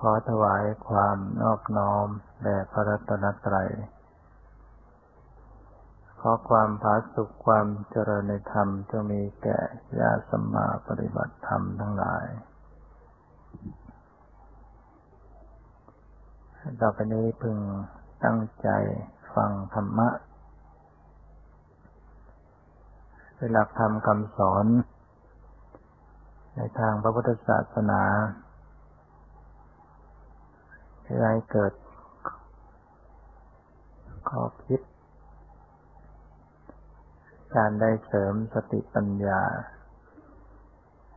ขอถวายความนอบน้อมแด่พระรัตนตรัย ขอความผาสุขความเจริญในธรรมจะมีแก่ญาสัมมาปฏิบัติธรรมทั้งหลาย ต่อไปนี้พึงตั้งใจฟังธรรมะเป็นหลักธรรมคำสอน ในทางพระพุทธศาสนา ให้เกิดข้อคิด การได้เสริมสติปัญญา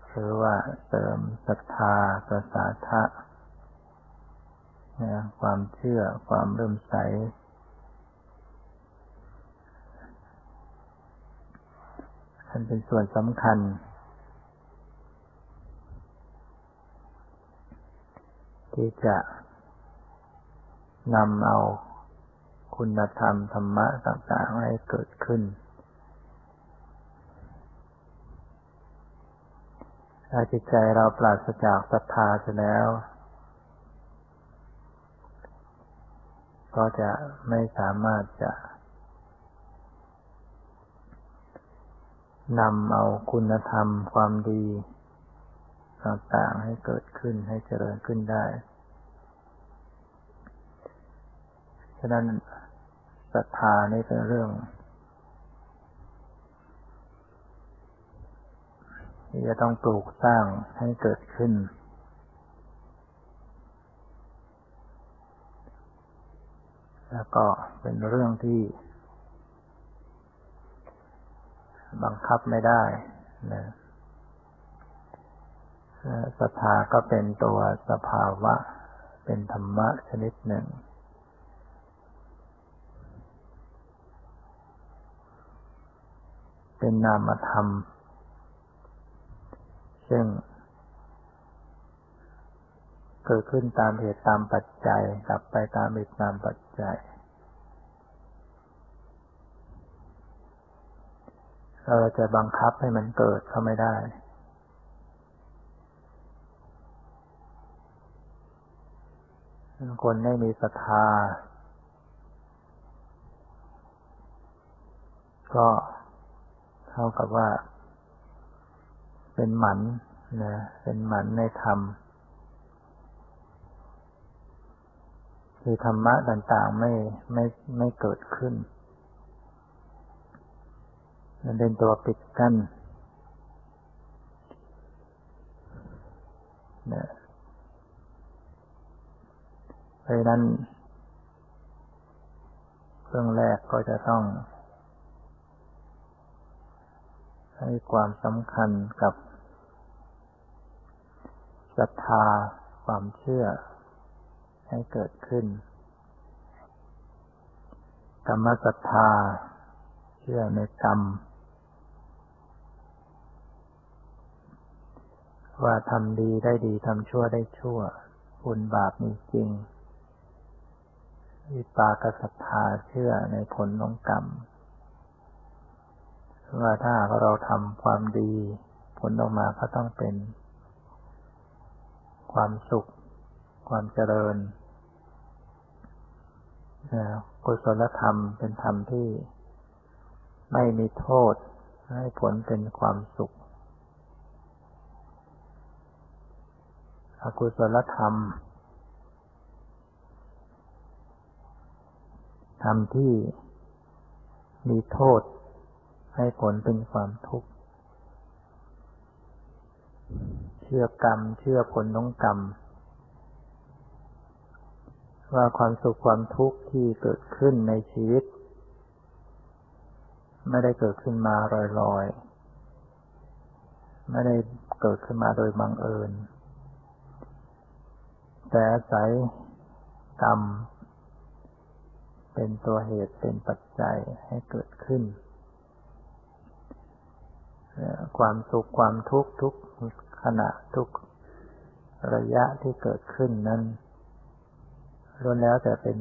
หรือว่าเสริมศรัทธาประสาทะความเชื่อความเริ่มใสอันเป็นส่วนสำคัญ ที่จะ นำเอาคุณธรรมธรรมะต่างๆให้เกิดขึ้น ถ้าจิตใจเราปราศจากศรัทธาเสียแล้ว ก็จะไม่สามารถจะนำเอาคุณธรรมความดีต่างๆให้เกิดขึ้นให้เจริญขึ้นได้ ฉะนั้นศรัทธานี่เป็นเรื่อง ที่จะต้องปลูกสร้างให้เกิดขึ้น แล้วก็เป็นเรื่องที่บังคับไม่ได้นะศรัทธาก็เป็นตัวสภาวะ เป็นธรรมะชนิดหนึ่ง เป็นนามธรรม ซึ่ง เกิดขึ้นตามเหตุตามปัจจัยกลับไปตามเหตุตามปัจจัย เราจะบังคับให้มันเกิดก็ไม่ได้คนไม่มีศรัทธา ก็ ท่ากับว่า เป็นหมันนะเป็นหมันในธรรม คือธรรมะต่างๆไม่ไม่ไม่เกิดขึ้นมันเป็นตัวปิดกั้นนะเพราะนั้นเรื่องแรกก็จะต้อง ให้ความสำคัญกับศรัทธาความเชื่อให้เกิดขึ้น กรรมศรัทธา เชื่อในกรรม ว่าทำดีได้ดีทำชั่วได้ชั่วบุญบาปมีจริง วิปากศรัทธาเชื่อในผลของกรรม ว่าถ้าเราทำความดี ผลออกมาก็ต้องเป็น ความสุข ความเจริญกุศลธรรมเป็นธรรมที่ไม่มีโทษ ให้ผลเป็นความสุข อกุศลธรรมธรรมที่มีโทษ ให้ผลเป็นความทุกข์ เชื่อกรรม เชื่อผลน้องกรรม ว่าความสุขความทุกข์ที่เกิดขึ้นในชีวิต ไม่ได้เกิดขึ้นมาลอยๆ ไม่ได้เกิดขึ้นมาโดยบังเอิญ แต่อาศัยกรรม เป็นตัวเหตุเป็นปัจจัยให้เกิดขึ้น ความสุขความทุกข์ทุกขณะทุกระยะที่เกิดขึ้นนั้นล้วนแล้วแต่เป็น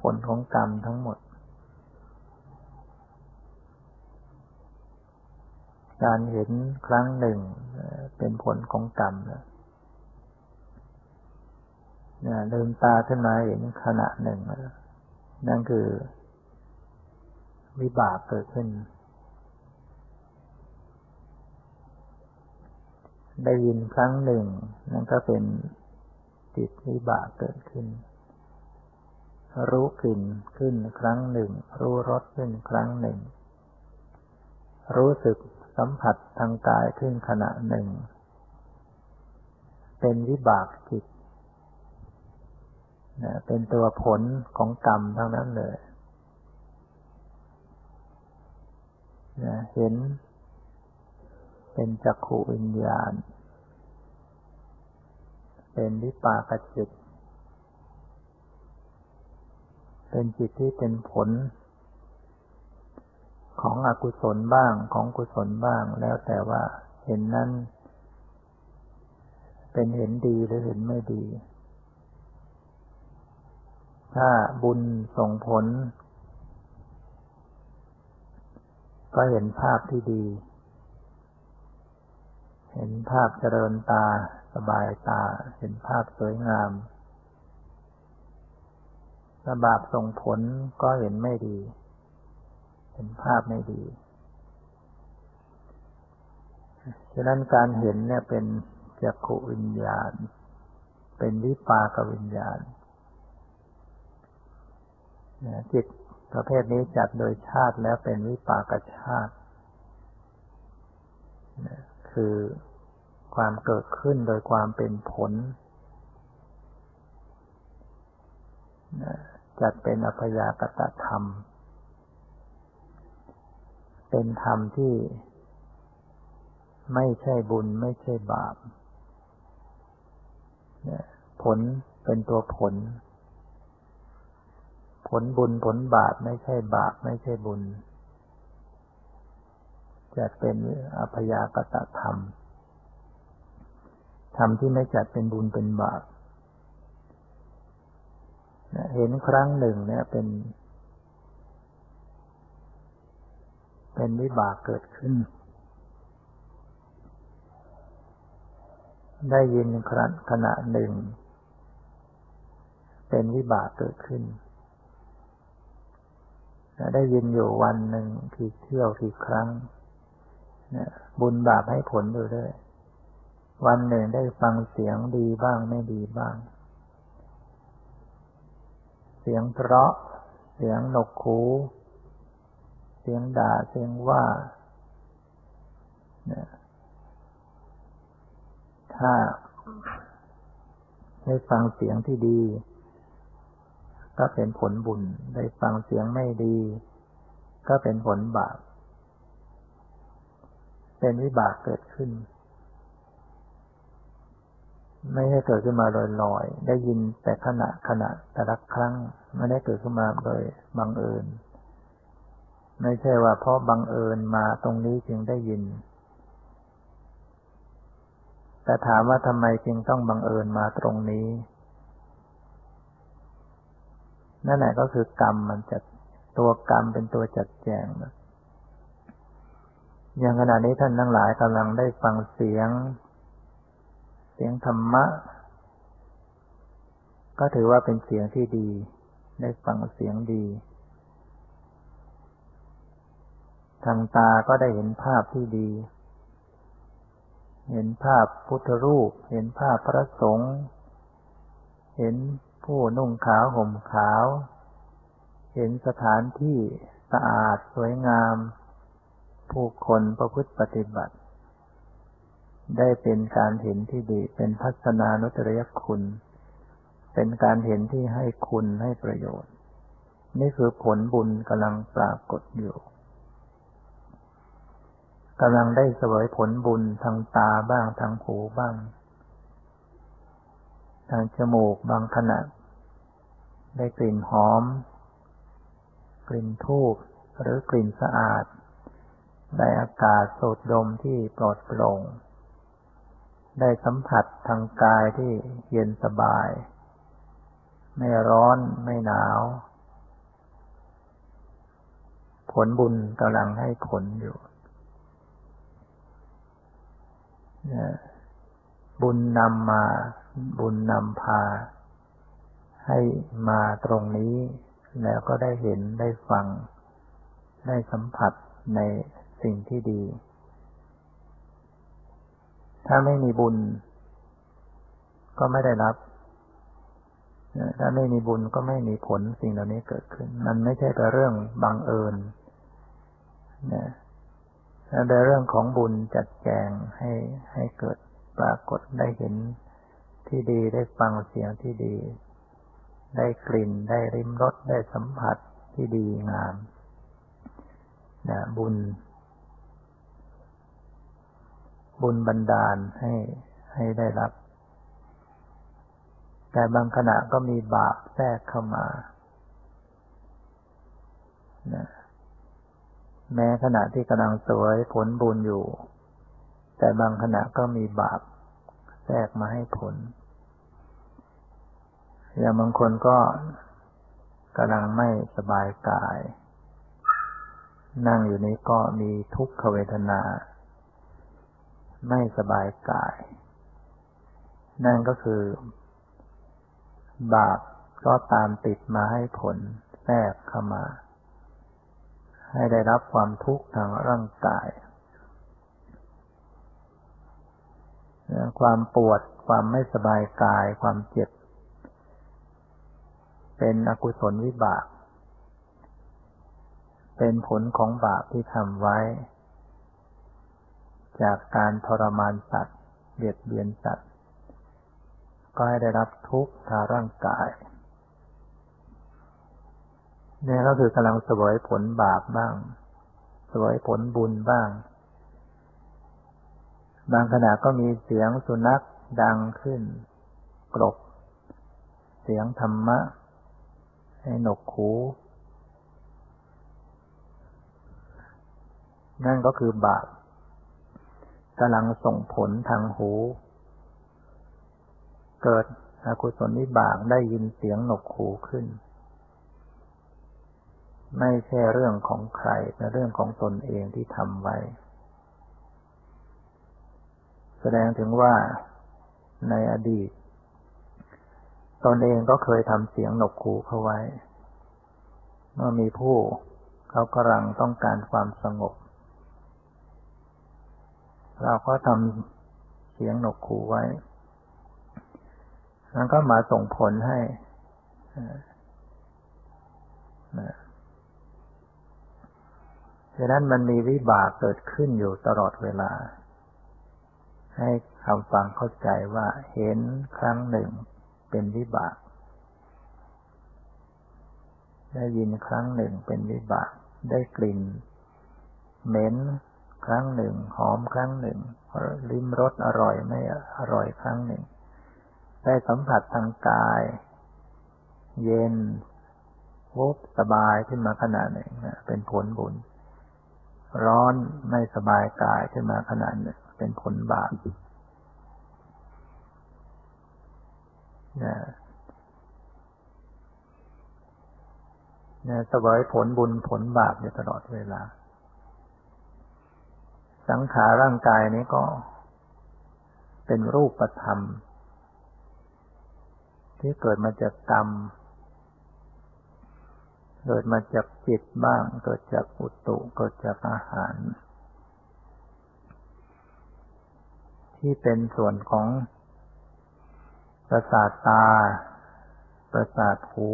ผลของกรรมทั้งหมด การเห็นครั้งหนึ่งเป็นผลของกรรมเนี่ยลืมตาขึ้นมาเห็นขณะหนึ่ง นั่นคือ วิบากเกิดขึ้น ได้ยินครั้งหนึ่ง นั่นก็เป็นจิตวิบากเกิดขึ้น รู้กลิ่นขึ้นครั้งหนึ่ง รู้รสขึ้นครั้งหนึ่ง รู้สึกสัมผัสทางกายขึ้นขณะหนึ่ง เป็นวิบากจิตเป็นตัวผลของกรรมทั้งนั้นเลยเห็น เป็นจักขุวิญญาณ เป็นวิปากจิต เป็นจิตที่เป็นผล ของอกุศลบ้างของกุศลบ้าง แล้วแต่ว่าเห็นนั้น เป็นเห็นดีหรือเห็นไม่ดี ถ้าบุญส่งผล ก็เห็นภาพที่ดี เห็นภาพเจริญตา สบายตา เห็นภาพสวยงามถ้าบาปส่งผลก็เห็นไม่ดี เห็นภาพไม่ดี ฉะนั้นการเห็นเนี่ยเป็นจักขุวิญญาณ เป็นวิปากวิญญาณจิตประเภทนี้จัดโดยชาติแล้วเป็นวิปากชาติ คือ ความเกิดขึ้นโดยความเป็นผล จัดเป็นอพยากตธรรม เป็นธรรมที่ไม่ใช่บุญไม่ใช่บาป ผลเป็นตัวผล ผลบุญผลบาปไม่ใช่บาปไม่ใช่บุญ จะเป็นอภยากตธรรม ธรรมที่ไม่จัดเป็นบุญเป็นบาปเห็นครั้งหนึ่งเนี่ยเป็น เป็นวิบากเกิดขึ้น ได้ยินครั้ขณะหนึ่ง เป็นวิบากเกิดขึ้นได้ยินอยู่วันหนึ่งกี่เที่ยวกี่ครั้ง บุญบาปให้ผลอยู่ด้วยวันหนึ่งได้ฟังเสียงดีบ้างไม่ดีบ้าง เสียงเพราะ เสียงหนกคูเสียงด่าเสียงว่าถ้าได้ฟังเสียงที่ดี ก็เป็นผลบุญ ได้ฟังเสียงไม่ดี ก็เป็นผลบาป เป็นวิบากเกิดขึ้น ไม่ให้เกิดขึ้นมาลอยๆได้ยินแต่ขณะขณะแต่ละครั้งไม่ได้เกิดขึ้นมาโดยบังเอิญ ไม่ใช่ว่าเพราะบังเอิญมาตรงนี้จึงได้ยิน แต่ถามว่าทำไมจึงต้องบังเอิญมาตรงนี้ นั่นแหละก็คือกรรมมันจะตัวกรรมเป็นตัวจัดแจง อย่างขณะนี้ท่านทั้งหลายกำลังได้ฟังเสียง เสียงธรรมะ ก็ถือว่าเป็นเสียงที่ดี ได้ฟังเสียงดี ทางตาก็ได้เห็นภาพที่ดี เห็นภาพพุทธรูป เห็นภาพพระสงฆ์ เห็นผู้นุ่งขาวห่มขาว เห็นสถานที่สะอาดสวยงาม ผู้คนประพฤติปฏิบัติ ได้เป็นการเห็นที่ดี เป็นทัศนานุตริยคุณ เป็นการเห็นที่ให้คุณให้ประโยชน์ นี่คือผลบุญกำลังปรากฏอยู่กำลังได้เสวยผลบุญทางตาบ้างทางหูบ้าง ทางจมูกบางขณะ ได้กลิ่นหอม กลิ่นทูบหรือกลิ่นสะอาด ได้อากาศสูดดมที่ปลอดโปร่ง ได้สัมผัสทางกายที่เย็นสบาย ไม่ร้อนไม่หนาว ผลบุญกำลังให้ผลอยู่ บุญนำมาบุญนำพา ให้มาตรงนี้ แล้วก็ได้เห็นได้ฟัง ได้สัมผัสใน สิ่งที่ดี ถ้าไม่มีบุญ ก็ไม่ได้รับถ้าไม่มีบุญก็ไม่มีผลสิ่งเหล่านี้เกิดขึ้น มันไม่ใช่เป็นเรื่องบังเอิญนะเป็นเรื่องของบุญจัดแจงให้ให้เกิดปรากฏได้เห็นที่ดีได้ฟังเสียงที่ดี ได้กลิ่นได้ริมรสได้สัมผัสที่ดีงามนะบุญ บุญบันดาลให้ให้ได้รับ แต่บางขณะก็มีบาปแทรกเข้ามานะแม้ขณะที่กำลังสวยผลบุญอยู่ แต่บางขณะก็มีบาปแทรกมาให้ผล อย่างบางคนก็กำลังไม่สบายกาย นั่งอยู่นี้ก็มีทุกขเวทนา ไม่สบายกาย นั่นก็คือ บาปก็ตามติดมาให้ผลแทรกเข้ามา ให้ได้รับความทุกข์ทางร่างกาย ความปวดความไม่สบายกาย ความเจ็บ เป็นอกุศลวิบาก เป็นผลของบาปที่ทำไว้ จากการทรมานสัตว์เบียดเบียนสัตว์ ก็ให้ได้รับทุกข์ทางร่างกายนี่ก็คือกำลังสวยผลบาปบ้าง สวยผลบุญบ้าง บางขณะก็มีเสียงสุนัขดังขึ้น กรบ เสียงธรรมะ ให้หนกหูนั่นก็คือบาป กำลังส่งผลทางหู เกิดอกุศลนิบากได้ยินเสียงหนกหูขึ้น ไม่ใช่เรื่องของใครเป็นเรื่องของตนเองที่ทำไว้ แสดงถึงว่าในอดีต ตนเองก็เคยทำเสียงหนกคูเข้าไว้ เมื่อมีผู้เขากำลังต้องการความสงบ เราก็ทำเสียงหนกคูไว้แล้วก็มาส่งผลให้ดังนั้นมันมีวิบากเกิดขึ้นอยู่ตลอดเวลา ให้คำฟังเข้าใจว่าเห็นครั้งหนึ่งเป็นวิบาก ได้ยินครั้งหนึ่งเป็นวิบาก ได้กลิ่นเหม็น ครั้งหนึ่ง หอมครั้งหนึ่ง ลิ้มรสอร่อยไม่อร่อยครั้งหนึ่ง ได้สัมผัสทางกาย เย็นวุบสบายขึ้นมาขนาดหนึ่งเป็นผลบุญ ร้อนไม่สบายกายขึ้นมาขนาดหนึ่งเป็นผลบาปนะนะสวยผลบุญผลบาปอยู่ตลอดเวลา สังขารร่างกายนี้ก็ เป็นรูปธรรม ที่เกิดมาจากกรรม เกิดมาจากจิตบ้าง เกิดจากอุตุเกิดจากอาหาร ที่เป็นส่วนของประสาทตา ประสาทหู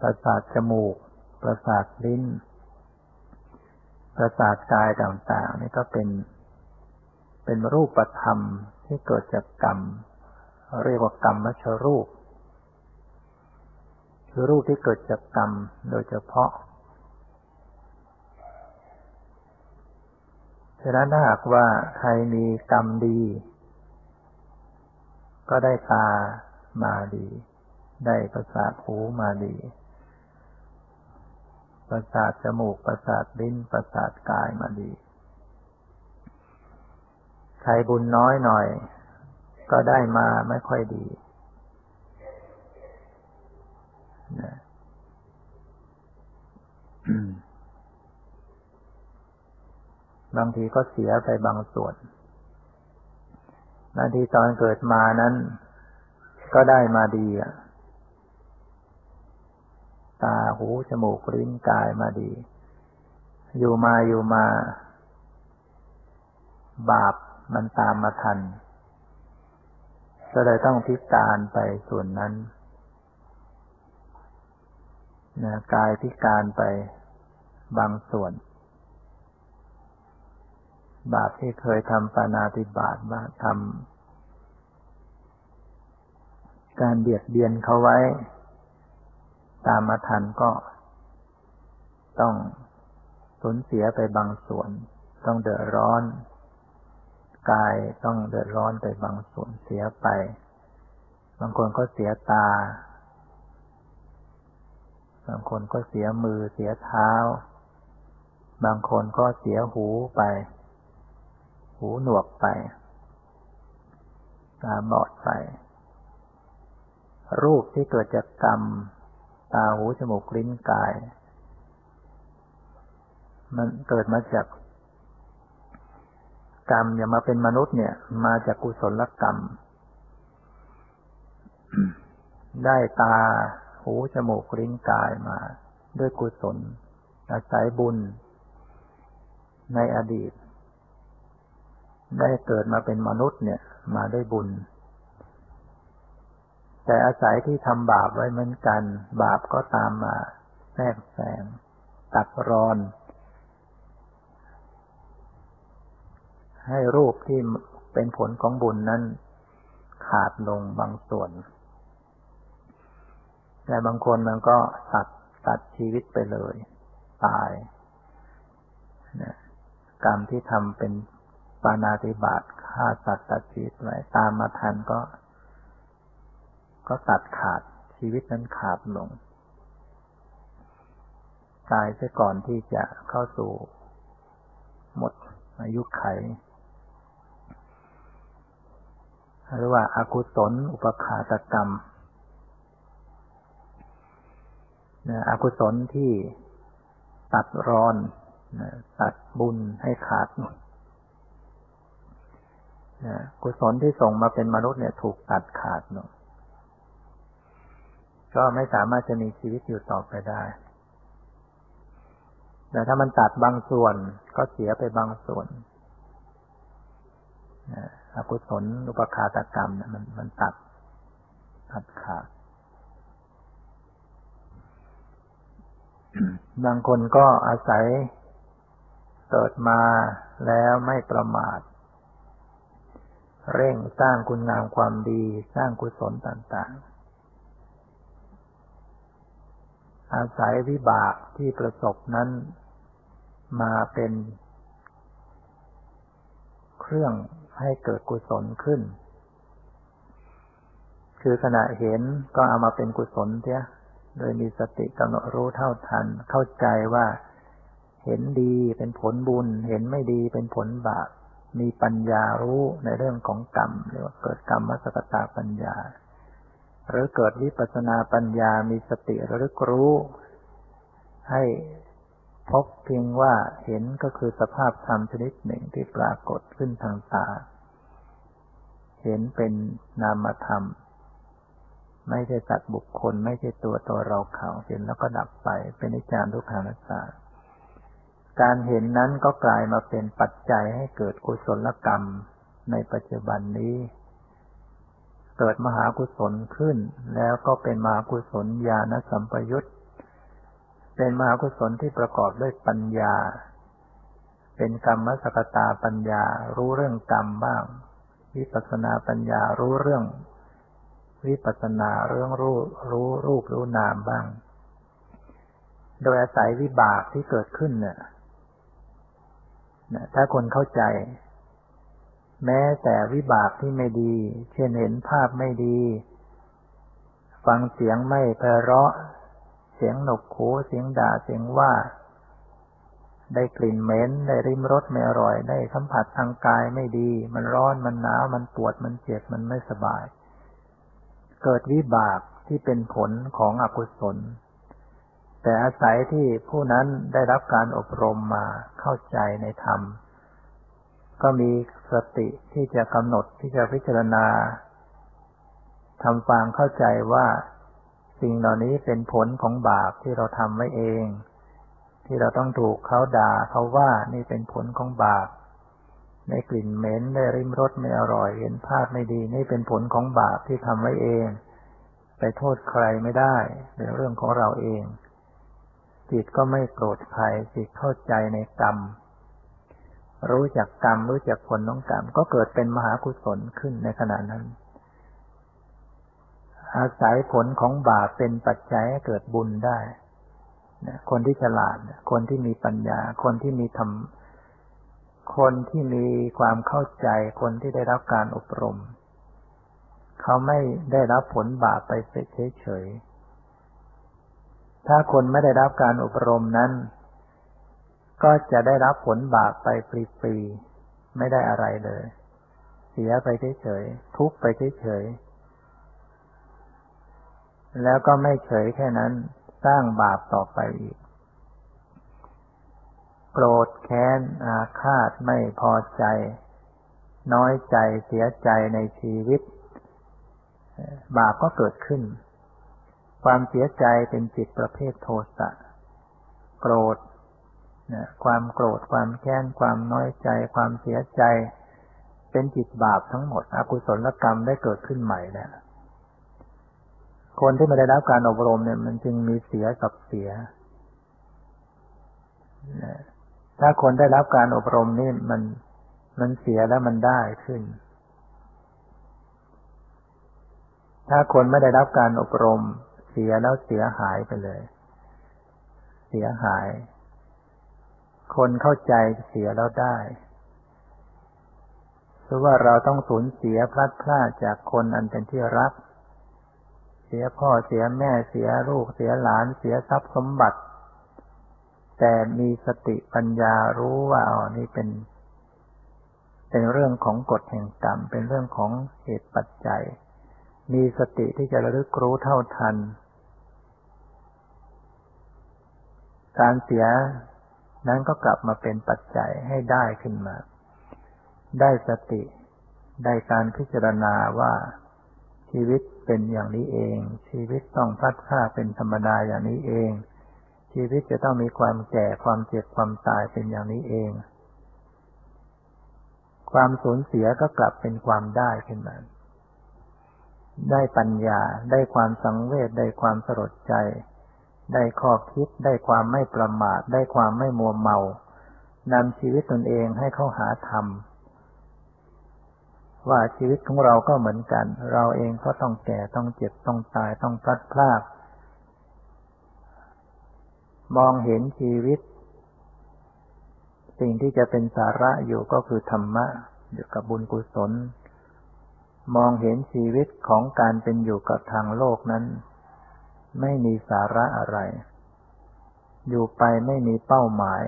ประสาทจมูก ประสาทลิ้น ประสาทกายต่างๆนี่ก็เป็น เป็นรูปธรรมที่เกิดจากกรรม เรียกว่ากรรมมชรูป คือรูปที่เกิดจากกรรมโดยเฉพาะฉะนั้นถ้าหากว่าใครมีกรรมดี ก็ได้ตามาดี ได้ประสาทหูมาดี ประสาทจมูก ประสาทลิ้น ประสาทกายมาดี ใครบุญน้อยหน่อย ก็ได้มาไม่ค่อยดีนะบางทีก็เสียไปบางส่วนบางทีตอนเกิดมานั้น ก็ได้มาดีอะาหูจมูกลิ้นกายมาดี อยู่มาอยู่มา บาปมันตามมาทัน ก็เลยต้องพิการไปส่วนนั้นนะกายพิการไปบางส่วน บาปที่เคยทำปานาติบาตบ้างทำการเบียดเบียนเขาไว้ ตามมาทันก็ต้องสูญเสียไปบางส่วน ต้องเดือดร้อน กายต้องเดือดร้อนไปบางส่วนเสียไป บางคนก็เสียตา บางคนก็เสียมือเสียเท้า บางคนก็เสียหูไป หูหนวกไป ตาบอดไป รูปที่เกิดจากกรรม ตาหูจมูกลิ้นกาย มันเกิดมาจากกรรมอย่ามาเป็นมนุษย์เนี่ย มาจากกุศลกรรม ได้ตาหูจมูกลิ้นกายมา ด้วยกุศล อาศัยบุญ ในอดีต ได้เกิดมาเป็นมนุษย์เนี่ย มาด้วยบุญ แต่อาศัยที่ทำบาปไว้เหมือนกัน บาปก็ตามมาแทรกแซงตัดรอน ให้รูปที่เป็นผลของบุญนั้น ขาดลงบางส่วน แต่บางคนมันก็ตัดตัดชีวิตไปเลย ตายนะกรรมที่ทำเป็นปานาติบาตฆ่าสัตว์ตัดชีวิตไว้ตามมาทันก็ ก็ตัดขาดชีวิตนั้นขาดลง ตายซะก่อนที่จะเข้าสู่ หมดอายุไข หรือว่าอากุศลอุปขาตกรรมนะอกุศลที่ตัดรอนนะตัดบุญให้ขาดนะกุศลที่ส่งมาเป็นมนุษย์เนี่ยถูกตัดขาดเนาะ ก็ไม่สามารถจะมีชีวิตอยู่ต่อไปได้ แต่ถ้ามันตัดบางส่วนก็เสียไปบางส่วนอกุศลอุปคาตกรรมเนี่ยมันมันตัดตัดขาด บางคนก็อาศัยเกิดมาแล้วไม่ประมาท เร่งสร้างคุณงามความดี สร้างกุศลต่าง ๆ อาศัยวิบากที่ประสบนั้น มาเป็น เครื่องให้เกิดกุศลขึ้น คือขณะเห็นก็เอามาเป็นกุศลเสียโดยมีสติกำหนดรู้เท่าทัน เข้าใจว่า เห็นดีเป็นผลบุญ เห็นไม่ดีเป็นผลบาปมีปัญญารู้ในเรื่องของกรรมเรียกว่าเกิดกรรมมสกตาปัญญา หรือเกิดวิปัสนาปัญญามีสติระลึกรู้ ให้พบเพียงว่าเห็นก็คือสภาพธรรมชนิดหนึ่งที่ปรากฏขึ้นทางตา เห็นเป็นนามธรรม ไม่ใช่สัตว์บุคคล ไม่ใช่ตัวตัวเราเขาเห็นแล้วก็ดับไปเป็นนิจารทุกขานัตตาการเห็นนั้นก็กลายมาเป็นปัจจัยให้เกิดกุศลกรรมในปัจจุบันนี้ เกิดมหากุศลขึ้น แล้วก็เป็นมหากุศลญาณสัมปยุตเป็นมหากุศลที่ประกอบด้วยปัญญา เป็นกรรมสกตาปัญญา รู้เรื่องกรรมบ้างวิปัสนาปัญญารู้เรื่องวิปัสนาเรื่องรู้รู้รูปรู้นามบ้าง โดยอาศัยวิบากที่เกิดขึ้นเนี่ยถ้าคนเข้าใจ แม้แต่วิบากที่ไม่ดี เช่นเห็นภาพไม่ดี ฟังเสียงไม่เพเราะ เสียงหนกหูเสียงด่าเสียงว่า ได้กลิ่นเหม็นได้ริมรสไม่อร่อย ได้สัมผัสทางกายไม่ดี มันร้อนมันหนาวมันปวดมันเจ็บมันไม่สบาย เกิดวิบากที่เป็นผลของอกุศล แต่อาศัยที่ผู้นั้นได้รับการอบรมมาเข้าใจในธรรม ก็มีสติที่จะกำหนดที่จะพิจารณาทำฟังเข้าใจว่าสิ่งเหล่านี้เป็นผลของบาปที่เราทำไว้เอง ที่เราต้องถูกเขาด่าเขาว่านี่เป็นผลของบาปในกลิ่นเหม็นได้ริมรสไม่อร่อยเห็นภาพไม่ดี นี่เป็นผลของบาปที่ทำไว้เอง ไปโทษใครไม่ได้เป็นเรื่องของเราเอง จิตก็ไม่โกรธใครจิตเข้าใจในกรรม รู้จักกรรม รู้จักผลของกรรม ก็เกิดเป็นมหากุศลขึ้นในขณะนั้น อาศัยผลของบาปเป็นปัจจัยให้เกิดบุญได้ คนที่ฉลาด คนที่มีปัญญา คนที่มีธรรม คนที่มีความเข้าใจ คนที่ได้รับการอบรม เขาไม่ได้รับผลบาปไปเฉยๆถ้าคนไม่ได้รับการอบรมนั้น ก็จะได้รับผลบาปไปฟรีๆไม่ได้อะไรเลย เสียไปเฉยๆทุกไปเฉยๆแล้วก็ไม่เฉยแค่นั้น สร้างบาปต่อไปอีก โกรธแค้น อาฆาตไม่พอใจ น้อยใจเสียใจในชีวิต บาปก็เกิดขึ้น ความเสียใจเป็นจิตประเภทโทสะโกรธ ความโกรธความแค้นความน้อยใจ ความเสียใจ เป็นจิตบาปทั้งหมด อกุศลกรรมได้เกิดขึ้นใหม่แล้วคนที่ไม่ได้รับการอบรมเนี่ย มันจึงมีเสียกับเสียถ้าคนได้รับการอบรมนี่มันมันเสียแล้วมันได้ขึ้น ถ้าคนไม่ได้รับการอบรม เสียแล้วเสียหายไปเลย เสียหาย คนเข้าใจเสียแล้วได้เพราะว่าเราต้องสูญเสียพลัดพรากจากคนอันเป็นที่รัก เสียพ่อเสียแม่เสียลูกเสียหลานเสียทรัพย์สมบัติ แต่มีสติปัญญารู้ว่าอ๋อนี่เป็น เป็นเรื่องของกฎแห่งกรรม เป็นเรื่องของเหตุปัจจัย มีสติที่จะระลึกรู้เท่าทันการเสีย นั้นก็กลับมาเป็นปัจจัยให้ได้ขึ้นมา ได้สติ ได้การพิจารณาว่าชีวิตเป็นอย่างนี้เอง ชีวิตต้องพัดผ้าเป็นธรรมดาอย่างนี้เอง ชีวิตจะต้องมีความแก่ความเจ็บความตายเป็นอย่างนี้เอง ความสูญเสียก็กลับเป็นความได้ขึ้นมา ได้ปัญญา ได้ความสังเวช ได้ความสลดใจ ได้ข้อคิดได้ความไม่ประมาท ได้ความไม่มัวเมานำชีวิตตนเองให้เข้าหาธรรม ว่าชีวิตของเราก็เหมือนกัน เราเองก็ต้องแก่ต้องเจ็บต้องตายต้องพลัดพราก มองเห็นชีวิต สิ่งที่จะเป็นสาระอยู่ก็คือธรรมะอยู่กับบุญกุศล มองเห็นชีวิตของการเป็นอยู่กับทางโลกนั้น ไม่มีสาระอะไร อยู่ไปไม่มีเป้าหมาย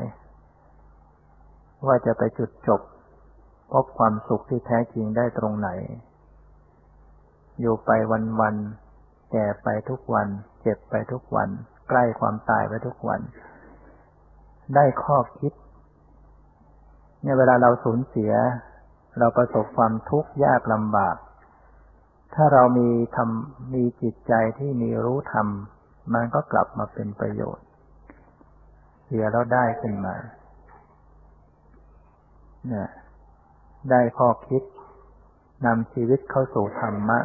ว่าจะไปจุดจบ พบความสุขที่แท้จริงได้ตรงไหน อยู่ไปวันๆแก่ไปทุกวัน เจ็บไปทุกวัน ใกล้ความตายไปทุกวัน ได้ข้อคิด เนี่ยเวลาเราสูญเสีย เราประสบความทุกข์ยากลำบาก ถ้าเรามีทำมีจิตใจที่มีรู้ธรรม มันก็กลับมาเป็นประโยชน์เสียแล้วได้ขึ้นมาเนี่ยได้ข้อคิดนำชีวิตเข้าสู่ธรรมะ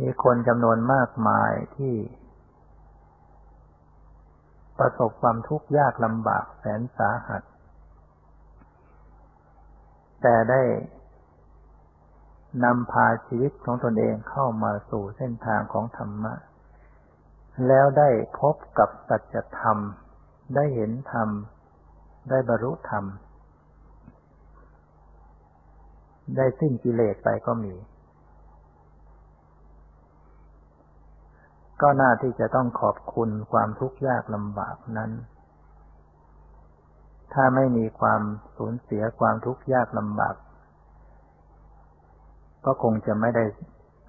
มีคนจำนวนมากมายที่ ประสบความทุกข์ยากลำบากแสนสาหัส แต่ได้ นำพาชีวิตของตนเองเข้ามาสู่เส้นทางของธรรมะ แล้วได้พบกับสัจธรรม ได้เห็นธรรม ได้บรรลุธรรม ได้สิ้นกิเลสไปก็มี ก็น่าที่จะต้องขอบคุณความทุกข์ยากลำบากนั้น ถ้าไม่มีความสูญเสียความทุกข์ยากลำบาก ก็คงจะไม่ได้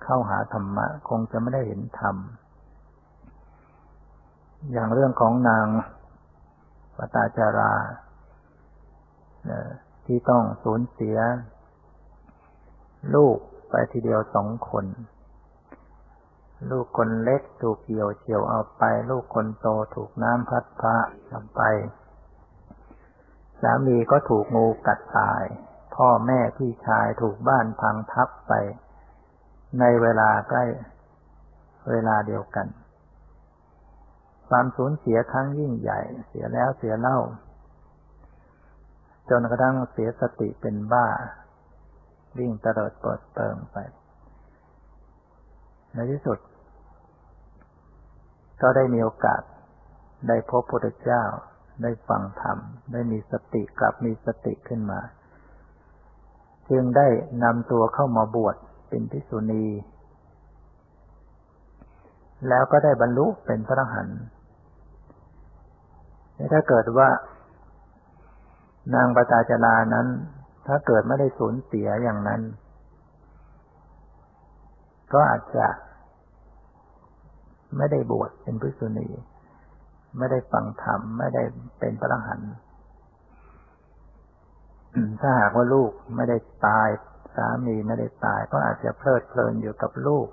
เข้าหาธรรมะ คงจะไม่ได้เห็นธรรม อย่างเรื่องของนางปตาจาราที่ต้องสูญเสีย ลูกไปทีเดียวสองคน ลูกคนเล็กถูกเกี่ยวเฉียวเอาไป ลูกคนโตถูกน้ำพัดพาทำไป สามีก็ถูกงูกัดตาย พ่อแม่พี่ชายถูกบ้านพังทับไป ในเวลาใกล้เวลาเดียวกัน ความสูญเสียครั้งยิ่งใหญ่ เสียแล้วเสียเล่า จนกระทั่งเสียสติเป็นบ้า วิ่งตะเลิดเปิดเปิงไป ในที่สุด ก็ได้มีโอกาสได้พบพระพุทธเจ้าได้ฟังธรรม ได้มีสติกลับมีสติขึ้นมา จึงได้นำตัวเข้ามาบวชเป็นภิกษุณี แล้วก็ได้บรรลุเป็นพระอรหันต์ถ้าเกิดว่านางปตาจลานั้น ถ้าเกิดไม่ได้สูญเสียอย่างนั้น ก็อาจจะไม่ได้บวชเป็นภิกษุณี ไม่ได้ฟังธรรม ไม่ได้เป็นพระอรหันต์ ถ้าหากว่าลูกไม่ได้ตาย สามีไม่ได้ตาย ก็อาจจะเพลิดเพลินอยู่กับลูก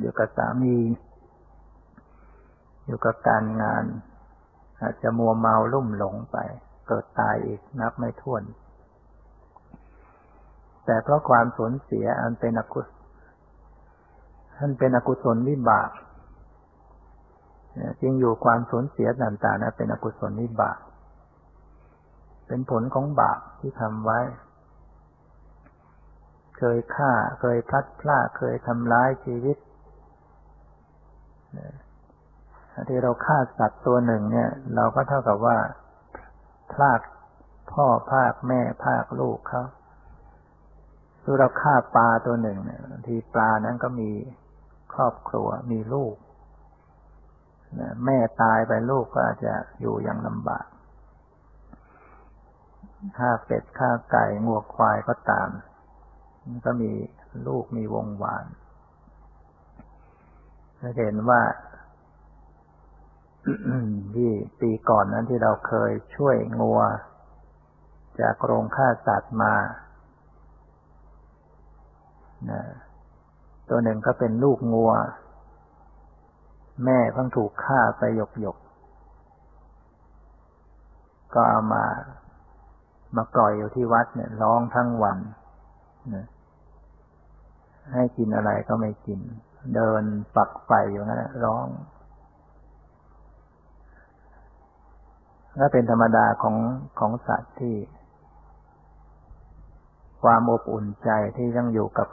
อยู่กับสามี อยู่กับการงาน อาจจะมัวเมาลุ่มหลงไป เกิดตายอีกนับไม่ถ้วน แต่เพราะความสูญเสียอันเป็นอกุศท่านเป็นอกุศลวิบากจริงอยู่ความสูญเสียต่างๆนะเป็นอกุศลวิบาก เป็นผลของบาปที่ทำไว้ เคยฆ่า เคยพลัดพลาดเคยทำร้ายชีวิตที่เราฆ่าสัตว์ตัวหนึ่งเนี่ย เราก็เท่ากับว่าพลากพ่อภาคแม่ภาคลูกเขาคือเราฆ่าปลาตัวหนึ่งเนี่ยทีปลานั้นก็มีครอบครัวมีลูกแม่ตายไปลูกก็อาจจะอยู่อย่างลำบาก ฆ่าเป็ดฆ่าไก่งวกควายก็ตามก็มีลูกมีวงวานจะเห็นว่าที่ปีก่อนนั้นที่เราเคยช่วยงัว จากโรงฆ่าสัตว์มานะตัวหนึ่งก็เป็นลูกงัว แม่เพิ่งถูกฆ่าไปหยกหยกก็เอามา มาปล่อยอยู่ที่วัดเนี่ยร้องทั้งวันนะให้กินอะไรก็ไม่กิน เดินปักไฟอยู่นั่นร้องก็เป็นธรรมดาของของสัตว์ที่ ความอบอุ่นใจที่ยังอยู่กับ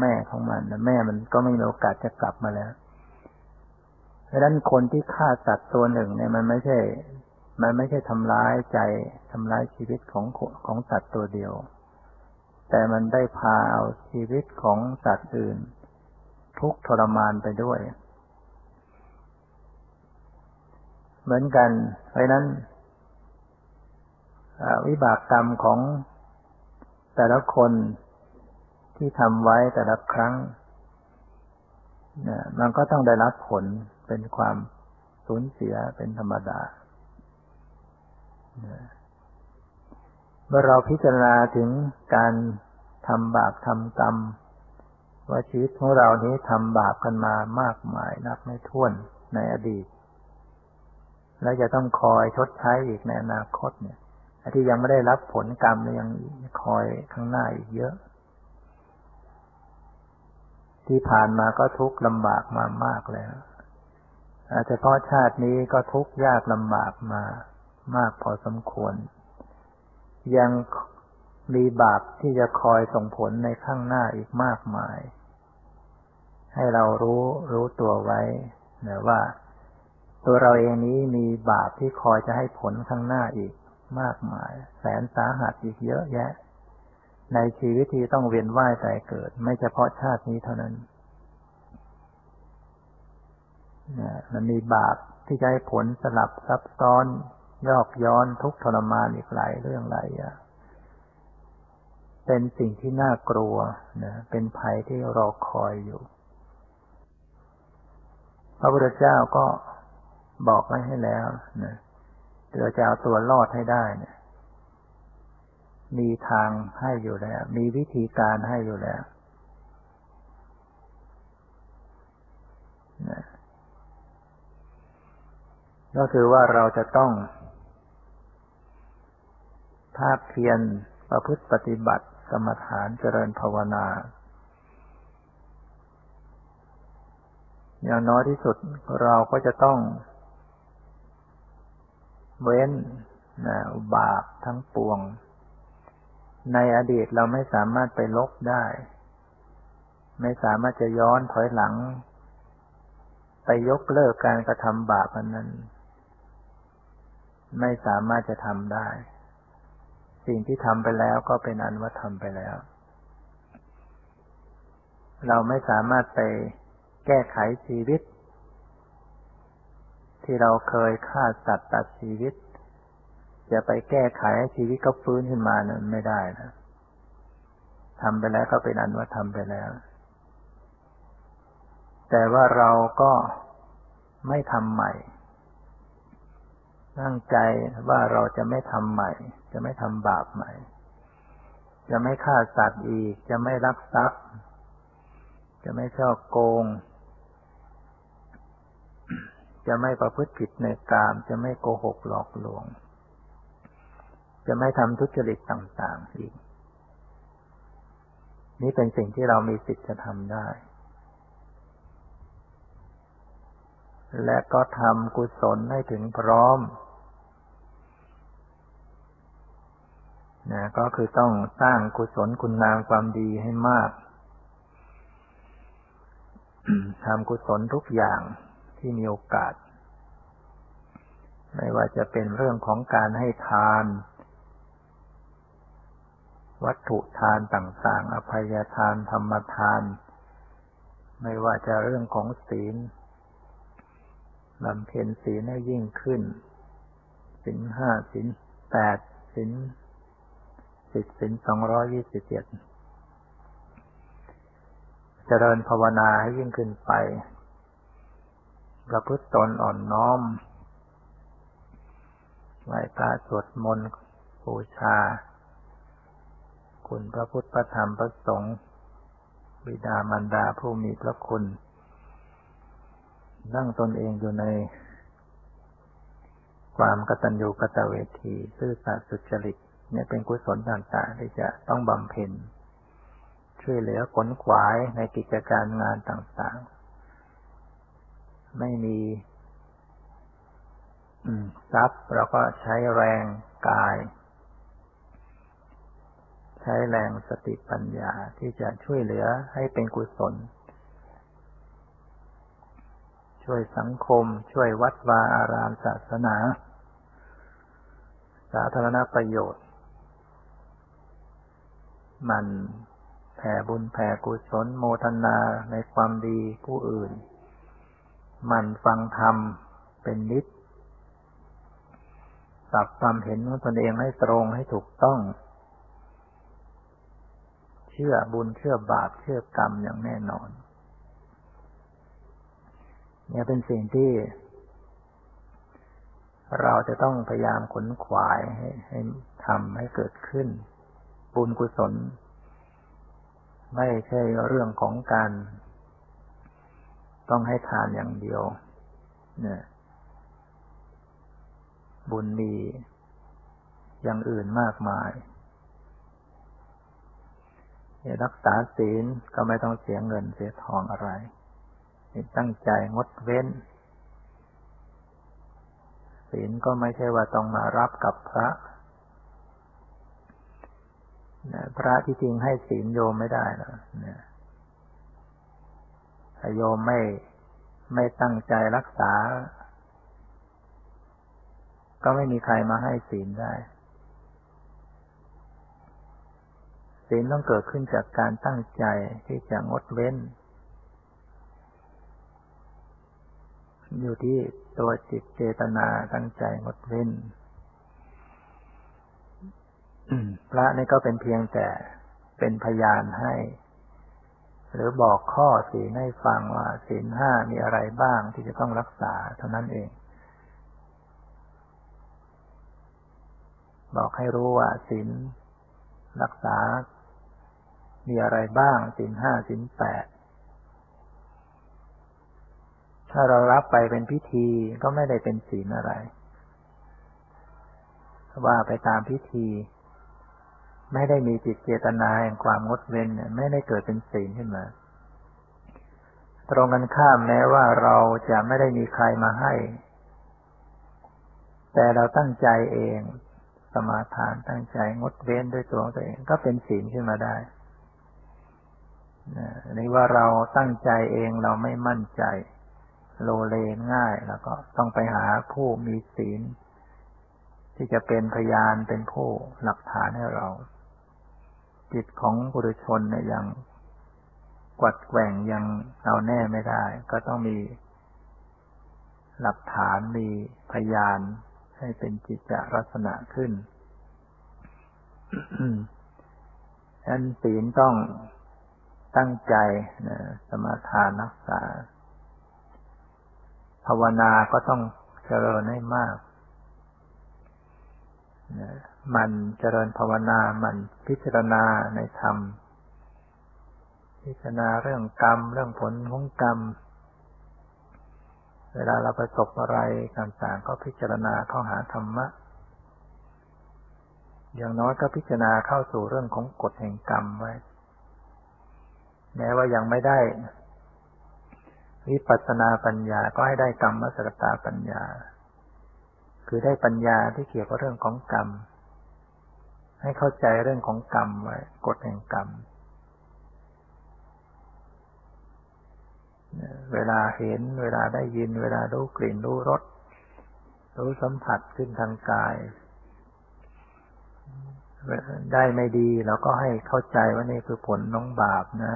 แม่ของมันแม่มันก็ไม่มีโอกาสจะกลับมาแล้วดังนั้นคนที่ฆ่าสัตว์ตัวหนึ่งเนี่ยมันไม่ใช่ มันไม่ใช่ทำร้ายใจทำร้ายชีวิตของของสัตว์ตัวเดียว แต่มันได้พาเอาชีวิตของสัตว์อื่น ทุกทรมานไปด้วย เหมือนกัน เพราะนั้นวิบากกรรมของแต่ละคนที่ทำไว้แต่ละครั้งมันก็ต้องได้รับผลเป็นความสูญเสียเป็นธรรมดา เมื่อเราพิจารณาถึงการทำบาปทำกรรมว่าชีวิตของเรานี้ทำบาปกันมามากมายนับไม่ถ้วนในอดีต แล้วจะต้องคอยชดใช้อีกในอนาคตเนี่ยที่ยังไม่ได้รับผลกรรมยังคอยข้างหน้าอีกเยอะ ที่ผ่านมาก็ทุกข์ลำบากมามากแล้วเฉพาะชาตินี้ก็ทุกข์ยากลำบากมา มากพอสมควร ยังมีบาปที่จะคอยส่งผลในข้างหน้าอีกมากมาย ให้เรารู้รู้ตัวไว้นะว่า ตัวเราเองนี้มีบาปที่คอยจะให้ผลข้างหน้าอีกมากมาย แสนสาหัสอีกเยอะแยะ ในชีวิตที่ต้องเวียนว่ายตายเกิด ไม่เฉพาะชาตินี้เท่านั้นมันมีบาปที่จะให้ผลสลับซับซ้อน ยอกย้อนทุกทรมานอีกหลายเรื่องหลายอย่างเป็นสิ่งที่น่ากลัวนะเป็นภัยที่รอคอยอยู่ พระพุทธเจ้าก็บอกไว้ให้แล้วนะเราจะเอาตัวรอดให้ได้นะมีทางให้อยู่แล้ว มีวิธีการให้อยู่แล้วนะก็คือว่าเราจะต้อง ภาพเพียนประพฤติปฏิบัติกรรมฐานเจริญภาวนา อย่างน้อยที่สุดเราก็จะต้อง เว้นนะบาปทั้งปวง ในอดีตเราไม่สามารถไปลบได้ ไม่สามารถจะย้อนถอยหลัง ไปยกเลิกการกระทำบาปนั้น ไม่สามารถจะทำได้ สิ่งที่ทำไปแล้วก็เป็นอันว่าทำไปแล้ว เราไม่สามารถไปแก้ไขชีวิต ที่เราเคยฆ่าสัตว์ตัดชีวิต จะไปแก้ไขให้ชีวิตก็ฟื้นขึ้นมานั้นไม่ได้นะทำไปแล้วก็เป็นอันว่าทำไปแล้ว แต่ว่าเราก็ไม่ทำใหม่ ตั้งใจว่าเราจะไม่ทำใหม่ จะไม่ทำบาปใหม่ จะไม่ฆ่าสัตว์อีก จะไม่รักทรัพย์ จะไม่ชอบโกง จะไม่ประพฤติผิดในกาม จะไม่โกหกหลอกลวง จะไม่ทำทุจริตต่าง ๆ อีก นี่เป็นสิ่งที่เรามีสิทธิ์จะทำได้ และก็ทำกุศลให้ถึงพร้อมนะก็คือต้องสร้างกุศลคุณงามความดีให้มากทำกุศลทุกอย่างที่มีโอกาส ไม่ว่าจะเป็นเรื่องของการให้ทาน วัตถุทานต่างๆ อภัยทานธรรมทาน ไม่ว่าจะเรื่องของศีล บำเพ็ญศีลให้ยิ่งขึ้นศีลห้าศีลแปดศีลสิบศีลสองร้อยยี่สิบเจ็ดเจริญภาวนาให้ยิ่งขึ้นไปประพฤติตนอ่อนน้อมไหว้พระสวดมนต์บูชา คุณพระพุทธพระธรรมพระสงฆ์บิดามารดาผู้มีพระคุณ นั่งตนเองอยู่ในความกตัญญูกตเวทีซื่อสัตย์สุจริตเนี่ยเป็นกุศลต่างๆ ที่จะต้องบำเพ็ญช่วยเหลือขนขวายในกิจการงานต่างๆ ไม่มีทรัพย์เราก็ใช้แรงกาย ใช้แรงสติปัญญาที่จะช่วยเหลือให้เป็นกุศล ช่วยสังคม ช่วยวัดวาอารามศาสนา สาธารณประโยชน์ มันแผ่บุญแผ่กุศลโมทนาในความดีผู้อื่น มันฟังธรรมเป็นนิดปรับความเห็นของตนเองให้ตรงให้ถูกต้อง เชื่อบุญเชื่อบาปเชื่อกรรมอย่างแน่นอน เนี่ยเป็นสิ่งที่ เราจะต้องพยายามขนขวายให้ให้ทำให้เกิดขึ้น บุญกุศล ไม่ใช่เรื่องของการต้องให้ทานอย่างเดียวเนี่ยบุญมีอย่างอื่นมากมายรักษาศีลก็ไม่ต้องเสียเงินเสียทองอะไร ตั้งใจงดเว้น ศีลก็ไม่ใช่ว่าต้องมารับกับพระพระที่จริงให้ศีลโยมไม่ได้นะถ้าโยมไม่ไม่ตั้งใจรักษา ก็ไม่มีใครมาให้ศีลได้ ศีลต้องเกิดขึ้นจากการตั้งใจที่จะงดเว้น อยู่ที่ตัวจิตเจตนาตั้งใจงดเว้นพระนี่ก็เป็นเพียงแต่เป็นพยานให้ หรือบอกข้อศีลให้ฟังว่าศีลห้ามีอะไรบ้างที่จะต้องรักษาเท่านั้นเอง บอกให้รู้ว่าศีลรักษา มีอะไรบ้างศีลห้าศีลแปด ถ้าเรารับไปเป็นพิธีก็ไม่ได้เป็นศีลอะไร ว่าไปตามพิธี ไม่ได้มีจิตเจตนาแห่งความงดเว้นไม่ได้เกิดเป็นศีลขึ้นมา ตรงกันข้ามแม้ว่าเราจะไม่ได้มีใครมาให้ แต่เราตั้งใจเองสมาทานตั้งใจงดเว้นด้วยตัวตัวเองก็เป็นศีลขึ้นมาได้นี่ว่าเราตั้งใจเองเราไม่มั่นใจ โลเลง่าย แล้วก็ต้องไปหาผู้มีศีล ที่จะเป็นพยานเป็นผู้หลักฐานให้เรา จิตของบุรุชนเนี่ยยังกวัดแกว่งยังเอาแน่ไม่ได้ ก็ต้องมีหลักฐานมีพยานให้เป็นจิตจะลักษณะขึ้นฉะนั้นศีลต้องตั้งใจนะสมาทานรักษา ภาวนาก็ต้องเจริญให้มากมันเจริญภาวนา มันพิจารณาในธรรม พิจารณาเรื่องกรรม เรื่องผลของกรรม เวลาเราประสบอะไรต่างๆก็พิจารณาเข้าหาธรรมะ อย่างน้อยก็พิจารณาเข้าสู่เรื่องของกฎแห่งกรรมไว้ แม้ว่ายังไม่ได้ วิปัสสนาปัญญาก็ให้ได้กรรมสกตาปัญญา คือได้ปัญญาที่เกี่ยวกับเรื่องของกรรม ให้เข้าใจเรื่องของกรรมไว้กฎแห่งกรรม เวลาเห็น เวลาได้ยิน เวลารู้กลิ่นรู้รสรู้สัมผัสขึ้นทางกาย ได้ไม่ดีเราก็ให้เข้าใจว่านี่คือผลน้องบาปนะ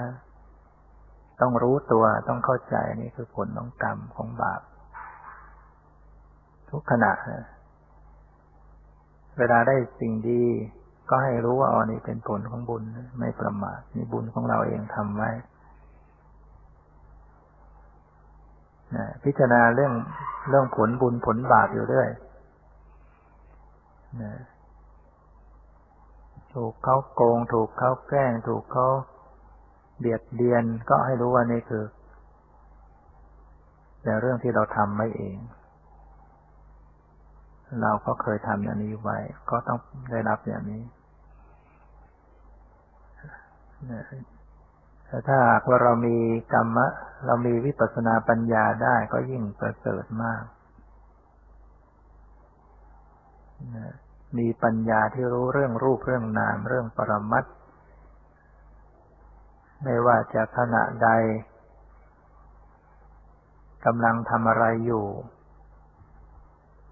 ต้องรู้ตัวต้องเข้าใจนี่คือผลของกรรมของบาป ทุกขณะเวลาได้สิ่งดีก็ให้รู้ว่าอ๋อนี่เป็นผลของบุญไม่ประมาทนี่บุญของเราเองทำไว้พิจารณาเรื่องเรื่องผลบุญผลบาปอยู่เรื่อยถูกเขาโกง ถูกเขาแกล้ง ถูกเขา เบียดเบียนก็ให้รู้ว่านี่คือแต่เรื่องที่เราทำไม่เอง เราก็เคยทำอย่างนี้ไว้ ก็ต้องได้รับอย่างนี้แต่ถ้าหากว่าเรามีกรรมะ เรามีวิปัสสนาปัญญาได้ก็ยิ่งประเสริฐมากมีปัญญาที่รู้เรื่องรูปเรื่องนาม เรื่องปรมัตถ ไม่ว่าจะขณะใดกำลังทำอะไรอยู่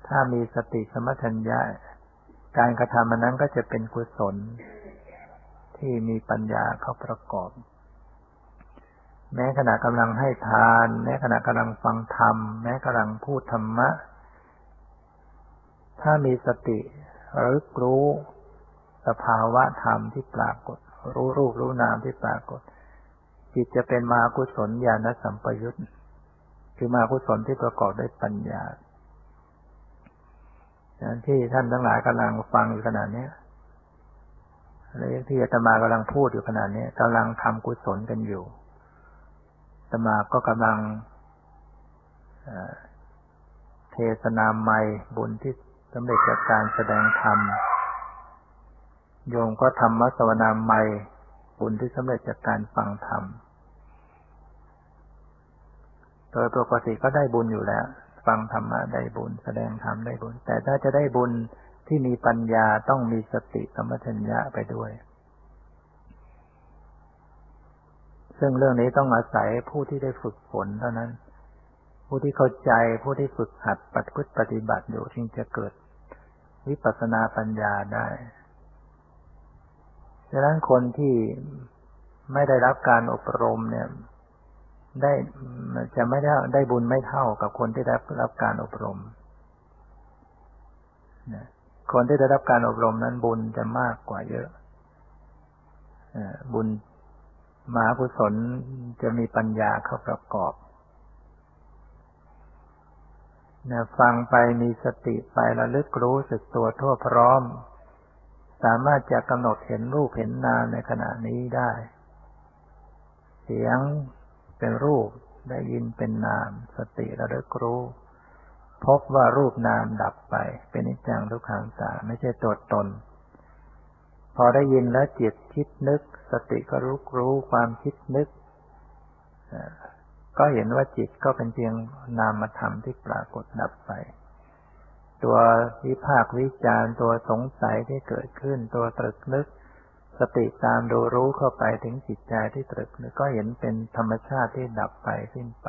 ถ้ามีสติสมัชัญญะ การกระทำมันนั้นก็จะเป็นกุศล ที่มีปัญญาเข้าประกอบ แม้ขณะกำลังให้ทาน แม้ขณะกำลังฟังธรรม แม้กำลังพูดธรรมะ ถ้ามีสติรึกรู้สภาวะธรรมที่ปรากฏ รู้รูปรู้นามที่ปรากฏ จิตจะเป็นมากุศลญาณสัมปยุตคือมากุศลที่ประกอบด้วยปัญญาที่ท่านทั้งหลายกำลังฟังอยู่ขณะนี้แลวที่อาตมากำลังพูดอยู่ขณะนี้กำลังทำกุศลกันอยู่อาตมาก็กำลังเทศนาใหม่บุญที่สำเร็จจากการแสดงธรรมโยมก็ทำมัสวนาใหม่บุญที่สำเร็จจากการฟังธรรม ดยปกติก็ได้บุญอยู่แล้ว ฟังธรรมะได้บุญ แสดงธรรมได้บุญ แต่ถ้าจะได้บุญที่มีปัญญาต้องมีสติสมัชัญญะไปด้วย ซึ่งเรื่องนี้ต้องอาศัยผู้ที่ได้ฝึกฝนเท่านั้น ผู้ที่เข้าใจผู้ที่ฝึกหัดปฏิบัติปฏิบัติอยู่จึงจะเกิด วิปัสสนาปัญญาได้ดังนั้นคนที่ไม่ได้รับการอบรมเนี่ย ได้จะไม่ได้ได้บุญไม่เท่ากับคนที่ได้รับการอบรมคนที่ได้รับการอบรมนั้นบุญจะมากกว่าเยอะบุญมหากุศลจะมีปัญญาเข้าประกอบฟังไปมีสติไประลึกรู้สึกตัวทั่วพร้อม สามารถจะกำหนดเห็นรูปเห็นนามในขณะนี้ได้ เสียง เป็นรูปได้ยินเป็นนาม สติระลึกรู้ พบว่ารูปนามดับไป เป็นนิจจังทุกขังตาไม่ใช่ตัวตน พอได้ยินแล้วจิตคิดนึก สติก็รู้รู้ความคิดนึก ก็เห็นว่าจิตก็เป็นเพียงนามธรรมที่ปรากฏดับไป ตัววิภาควิจารตัวสงสัยที่เกิดขึ้น ตัวตรึกนึก สติตามดูรู้เข้าไปถึงจิตใจที่ตรึกนก็เห็นเป็นธรรมชาติที่ดับไปสิ้นไป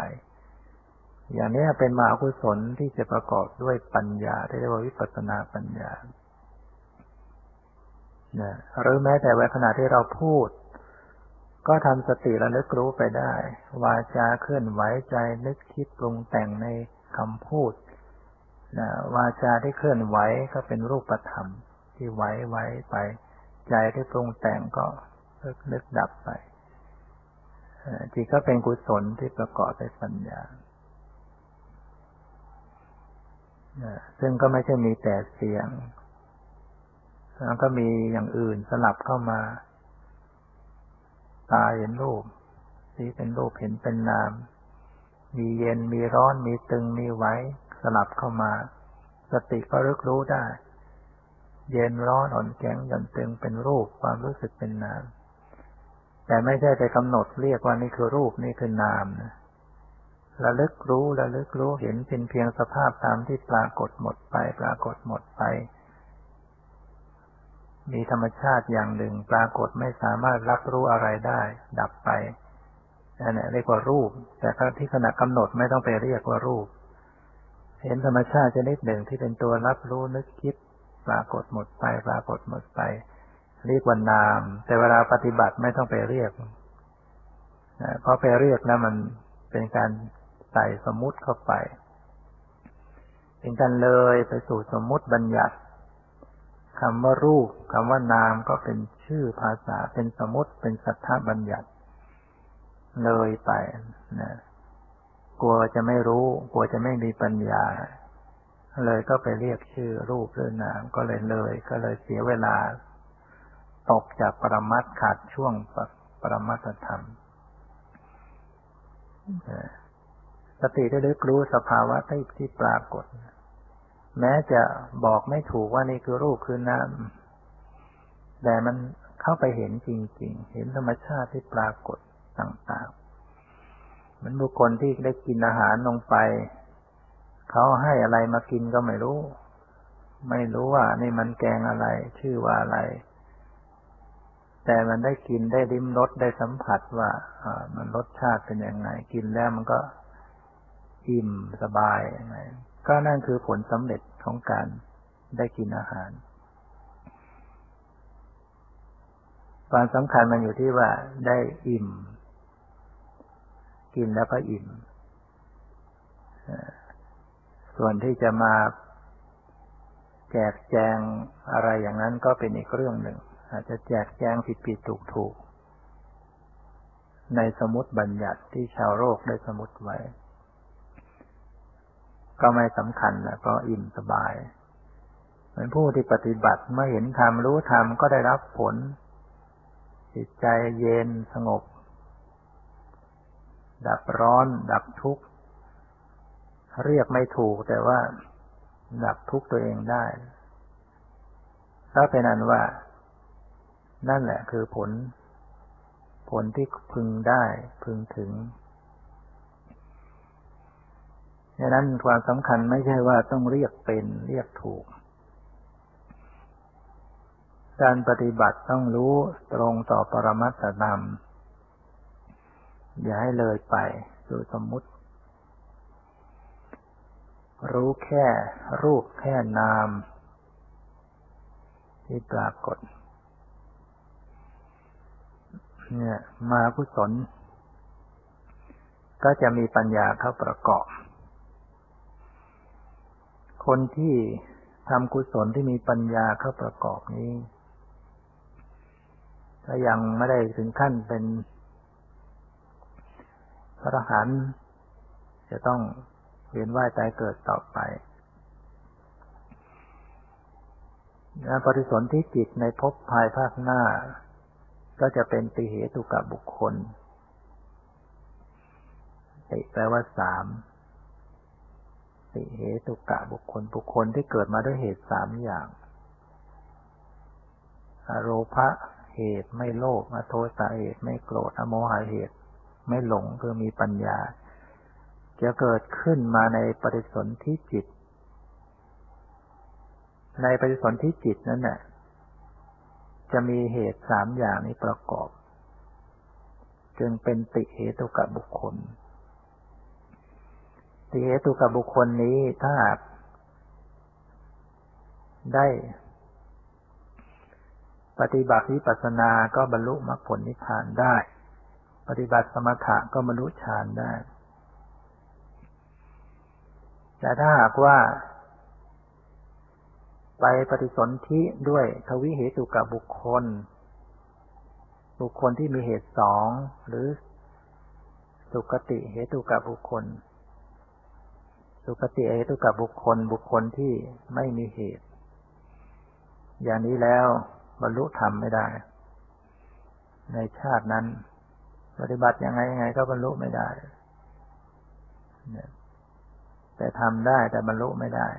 อย่างนี้เป็นมากุศลที่จะประกอบด้วยปัญญาที่เรียกว่าวิปัสสนาปัญญาหรือแม้แต่ในขณะที่เราพูด ก็ทำสติระลึกรู้ไปได้ วาจาเคลื่อนไหวใจนึกคิดปรุงแต่งในคำพูดนะวาจาที่เคลื่อนไหวก็เป็นรูปธรรมที่ไหวไหวไป ใจที่ปรุงแต่งก็นึกนึกดับไปจิตก็เป็นกุศลที่ประกอบด้วยปัญญาซึ่งก็ไม่ใช่มีแต่เสียงแล้วก็มีอย่างอื่นสลับเข้ามา ตาเห็นรูปสีเป็นรูปเห็นเป็นนาม มีเย็นมีร้อนมีตึงมีไหวสลับเข้ามา สติก็รึกรู้ได้ เย็นร้อนอ่อนแข็งหย่อนตึงเป็นรูปความรู้สึกเป็นนาม แต่ไม่ใช่ไปกำหนดเรียกว่านี่คือรูปนี่คือนามนะระลึกรู้ระลึกรู้เห็นเป็นเพียงสภาพตามที่ปรากฏหมดไป ปรากฏหมดไป มีธรรมชาติอย่างหนึ่ง ปรากฏไม่สามารถรับรู้อะไรได้ ดับไปนั่นแหละเรียกว่ารูป แต่ที่ขณะกำหนดไม่ต้องไปเรียกว่ารูป เห็นธรรมชาติชนิดหนึ่งที่เป็นตัวรับรู้นึกคิด ปรากฏหมดไป ปรากฏหมดไป เรียกว่านาม แต่เวลาปฏิบัติไม่ต้องไปเรียกเพราะไปเรียกแล้วมันเป็นการใส่สมมุติเข้าไป เป็นการเลยไปสู่สมมุติบัญญัติคำว่ารูปคำว่านามก็เป็นชื่อภาษาเป็นสมมติเป็นสัทธบัญญัติ เลยไปนะกลัวจะไม่รู้ กลัวจะไม่มีปัญญา เลยก็ไปเรียกชื่อรูปหรือนามก็เลยเลย ก็เลยเสียเวลา ตกจากปรมัตขาดช่วงปรมัตธรรมสติได้ลึกรู้สภาวะที่ที่ปรากฏ แม้จะบอกไม่ถูกว่านี่คือรูปคือนามแต่มันเข้าไปเห็นจริง ๆ เห็นธรรมชาติที่ปรากฏต่างๆมันบุคคลที่ได้กินอาหารลงไป เขาให้อะไรมากินก็ไม่รู้ ไม่รู้ว่านี่มันแกงอะไร ชื่อว่าอะไร แต่มันได้กินได้ริมรสได้สัมผัสว่ามันรสชาติเป็นยังไง กินแล้วมันก็อิ่มสบายยังไงก็นั่นคือผลสำเร็จของการได้กินอาหาร ความสำคัญมันอยู่ที่ว่าได้อิ่ม กินแล้วก็อิ่ม ส่วนที่จะมาแจกแจงอะไรอย่างนั้นก็เป็นอีกเรื่องหนึ่ง อาจจะแจกแจงผิดผิดถูกถูกในสมุติบัญญัติที่ชาวโลกได้สมุติไว้ ก็ไม่สำคัญนะก็อิ่มสบายเหมือนผู้ที่ปฏิบัติเมื่อเห็นธรรมรู้ธรรมก็ได้รับผล จิตใจเย็นสงบ ดับร้อน ดับทุกข์ เรียกไม่ถูกแต่ว่าดับทุกตัวเองได้ถ้าเป็นนั้นว่า นั่นแหละคือผล ผลที่พึงได้พึงถึงดังนั้นความสำคัญไม่ใช่ว่าต้องเรียกเป็นเรียกถูก การปฏิบัติต้องรู้ตรงต่อปรมัตถธรรม อย่าให้เลยไปโดูสมมุติ รู้แค่รูปแค่นาม ที่ปรากฏ เนี่ยมากุศล ก็จะมีปัญญาเข้าประกอบ คนที่ทำกุศลที่มีปัญญาเข้าประกอบนี้ถ้ายังไม่ได้ถึงขั้นเป็นพระอรหันต์จะต้อง วียนว่ายตายเกิดต่อไปปฏิสนธิจิตในภพภายภาคหน้า ก็จะเป็นติเหตุกับบุคคล ติแปลว่าสามติเหตุกะบุคคล บุคคลที่เกิดมาด้วยเหตุสามอย่างอโรภะเหตุไม่โลภอโทสะเหตุไม่โกรธอโมหะเหตุ ไม่หลงคือมีปัญญา จะเกิดขึ้นมาในปฏิสนธิจิต ในปฏิสนธิจิตนั้นน่ะจะมีเหตุสามอย่างนี้ประกอบ จึงเป็นติเหตุกับบุคคล ติเหตุกับบุคคลนี้ถ้าได้ ปฏิบัติวิปัสสนาก็บรรลุมรรคผลนิพพานได้ ปฏิบัติสมถะก็บรรลุฌานได้ แต่ถ้าหากว่า ไปปฏิสนธิด้วยทวิเหตุกับบุคคล บุคคลที่มีเหตุสองหรือสุกติเหตุกับบุคคล สุกติเหตุกับบุคคล บุคคลที่ไม่มีเหตุ อย่างนี้แล้วบรรลุธรรมไม่ได้ ในชาตินั้น ปฏิบัติยังไงยังไงก็บรรลุไม่ได้ แต่ทำได้แต่บรรลุไม่ได้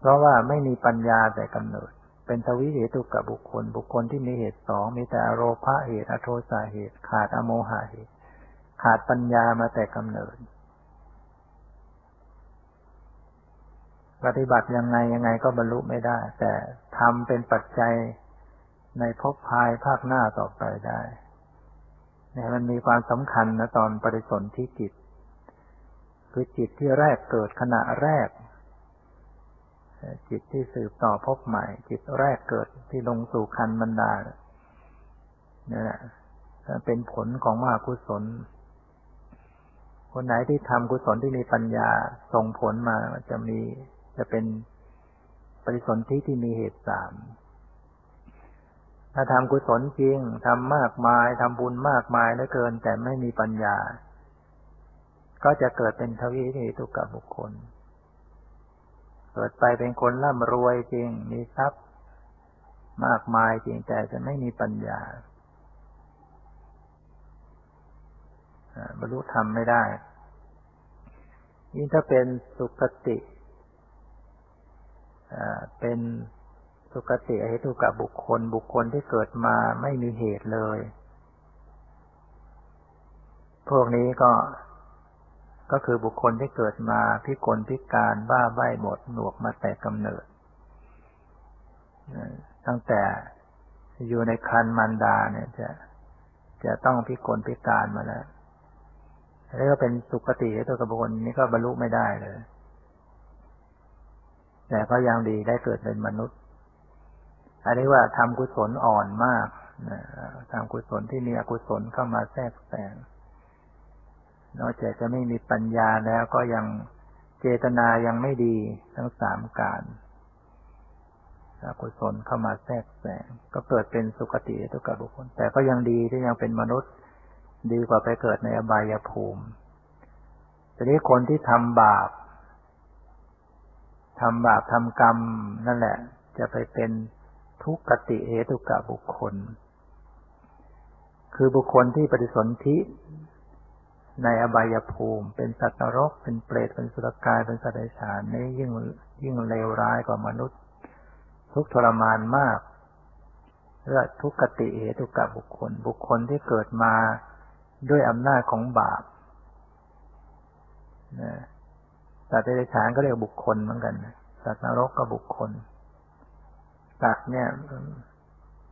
เพราะว่าไม่มีปัญญาแต่กำเนิด เป็นทวิเหตุกับบุคคล บุคคลที่มีเหตุสองมีแต่อโรภะเหตุอโทสาเหตุ ขาดอโมหะเหตุ ขาดปัญญามาแต่กำเนิด ปฏิบัติยังไงยังไงก็บรรลุไม่ได้ แต่ทำเป็นปัจจัยในภพภายภาคหน้าต่อไปได้เนี่ยมันมีความสำคัญนะตอนปริสนธิจิต คือจิตที่แรกเกิดขณะแรก จิตที่สืบต่อพบใหม่ จิตแรกเกิดที่ลงสู่คันบรรดาเนี่ยเป็นผลของมหากุศล คนไหนที่ทำกุศลที่มีปัญญาส่งผลมาจะมีจะเป็นปริสนธิที่มีเหตุสามถ้าทำกุศลจริงทำมากมายทำบุญมากมายเหลือเกิน แต่ไม่มีปัญญา ก็จะเกิดเป็นทวีทีทุกข์กับบุคคล เกิดไปเป็นคนร่ำรวยจริง มีทรัพย์มากมายจริงแต่จะไม่มีปัญญาบรรลุธรรมไม่ได้ ยิ่งถ้าเป็นสุคติเป็นสุกติเหตุกับบุคคล บุคคลที่เกิดมาไม่มีเหตุเลย พวกนี้ก็ ก็คือบุคคลที่เกิดมาพิกลพิการบ้าใบ้หมดหนวกมาแต่กำเนิด ตั้งแต่อยู่ในคันมันดาเนี่ยจะจะต้องพิกลพิการมาแล้วแล้วก็เป็นสุกติเหตุกับบุคคลนี้ก็บรรลุไม่ได้เลย แต่ก็ยังดีได้เกิดเป็นมนุษย์ อันนี้ว่าทำกุศลอ่อนมากทำกุศลที่มีอกุศลเข้ามาแทรกแซง นอกจากจะไม่มีปัญญาแล้วก็ยังเจตนายังไม่ดีทั้งสามการอกุศลเข้ามาแทรกแซงก็เกิดเป็นสุคติตุกบุคคล แต่ก็ยังดีที่ยังเป็นมนุษย์ดีกว่าไปเกิดในอบายภูมิทีนี้คนที่ทำบาปทำบาปทำกรรม นั่นแหละ จะไปเป็นทุกขติเหตุกะบุคคล คือบุคคลที่ปฏิสนธิ ในอบายภูมิ เป็นสัตว์นรก เป็นเปรตเป็นสุรกายเป็นสัตว์เดรัจฉานนี้ยิ่งยิ่งเลวร้ายกว่ามนุษย์ ทุกทรมานมากเรื่องทุกขติเหตุกะบุคคล บุคคลที่เกิดมาด้วยอำนาจของบาปนะสัตว์เดรัจฉานก็เรียกบุคคลเหมือนกัน สัตว์นรกก็บุคคลสัตว์เนี่ย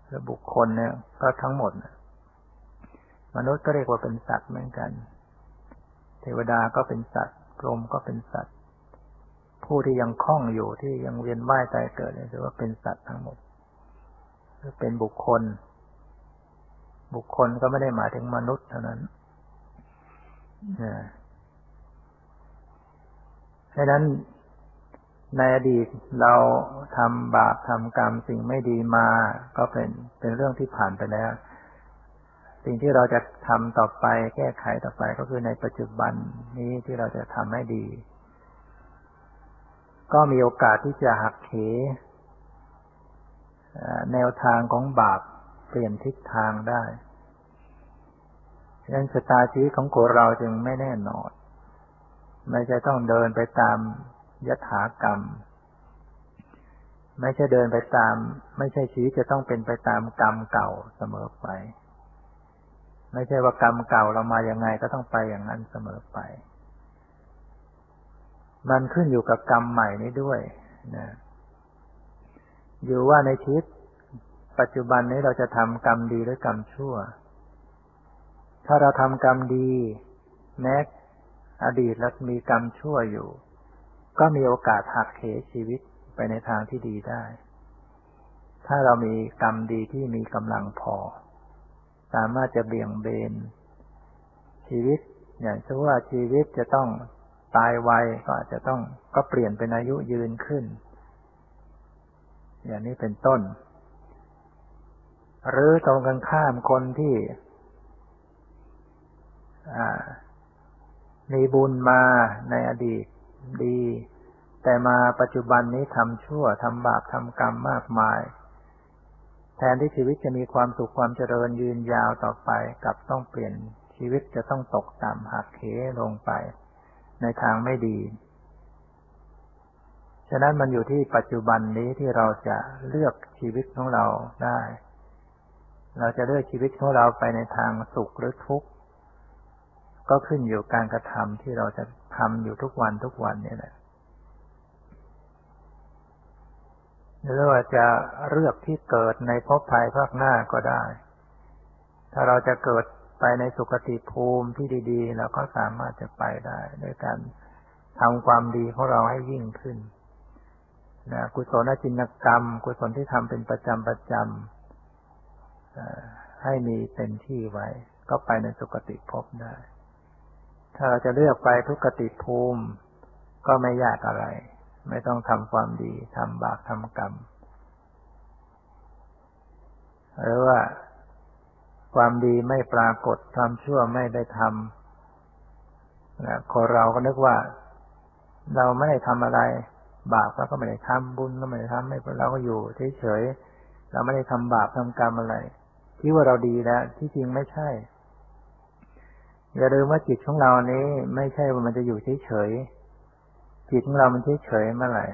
หรือบุคคลเนี่ยก็ทั้งหมด มนุษย์ก็เรียกว่าเป็นสัตว์เหมือนกัน เทวดาก็เป็นสัตว์พรหมก็เป็นสัตว์ ผู้ที่ยังคล้องอยู่ที่ยังเวียนว่ายตายเกิดเนี่ยถือว่าเป็นสัตว์ทั้งหมดเป็นบุคคล บุคคลก็ไม่ได้หมายถึงมนุษย์เท่านั้นดังนั้นในอดีตเราทำบาปทำกรรมสิ่งไม่ดีมา ก็เป็นเป็นเรื่องที่ผ่านไปแล้ว สิ่งที่เราจะทำต่อไป แก้ไขต่อไปก็คือในปัจจุบันนี้ที่เราจะทำให้ดี ก็มีโอกาสที่จะหักเหแนวทางของบาปเปลี่ยนทิศทางได้ดังนั้นชะตาชีวิตของคนเราจึงไม่แน่นอน ไม่ใช่ต้องเดินไปตามยถากรรม ไม่ใช่เดินไปตาม ไม่ใช่ชีวิตจะต้องเป็นไปตามกรรมเก่าเสมอไป ไม่ใช่ว่ากรรมเก่าเรามาอย่างไงก็ต้องไปอย่างนั้นเสมอไป มันขึ้นอยู่กับกรรมใหม่นี้ด้วยนะอยู่ว่าในชีวิตปัจจุบันนี้เราจะทำกรรมดีหรือกรรมชั่ว ถ้าเราทำกรรมดี แม้อดีตแล้วมีกรรมชั่วอยู่ ก็มีโอกาสหักเหชีวิตไปในทางที่ดีได้ ถ้าเรามีกรรมดีที่มีกำลังพอ สามารถจะเบี่ยงเบน ชีวิต อย่างเช่นว่าชีวิตจะต้องตายไวก็อาจจะต้องก็เปลี่ยนเป็นอายุยืนขึ้น อย่างนี้เป็นต้น หรือตรงกันข้ามคนที่มีบุญมาในอดีตดี แต่มาปัจจุบันนี้ทำชั่วทำบาปทำกรรมมากมาย แทนที่ชีวิตจะมีความสุขความเจริญยืนยาวต่อไปกับต้องเปลี่ยนชีวิตจะต้องตกต่ำหักเหลงไป ในทางไม่ดี ฉะนั้นมันอยู่ที่ปัจจุบันนี้ที่เราจะเลือกชีวิตของเราได้ เราจะเลือกชีวิตของเราไปในทางสุขหรือทุกข์ก็ขึ้นอยู่การกระทำที่เราจะทำอยู่ทุกวันทุกวันนี่แหละ หรือว่าจะเลือกที่เกิดในภพภายภาคหน้าก็ได้ ถ้าเราจะเกิดไปในสุคติภูมิที่ดีๆเราก็สามารถจะไปได้ด้วยการทำความดีของเราให้ยิ่งขึ้นนะกุศลจินกรรม กุศลที่ทำเป็นประจำประจำให้มีเต็มที่ไว้ ก็ไปในสุคติภพได้ ถ้าเราจะเลือกไปทุกติภูมิก็ไม่ยากอะไร ไม่ต้องทำความดีทำบาปทำกรรม หรือว่าความดีไม่ปรากฏความชั่วไม่ได้ทำนะคนเราก็นึกว่า เราไม่ได้ทำอะไร บาปเราก็ไม่ได้ทำบุญก็ไม่ได้ทำไม่เราก็อยู่เฉยๆเราไม่ได้ทำบาปทำกรรมอะไรที่ว่าเราดีแล้วที่จริงไม่ใช่ อย่าลืมว่าจิตของเรานี้ ไม่ใช่ว่ามันจะอยู่เฉยๆ จิตของเรามันเฉยๆเมื่อไหร่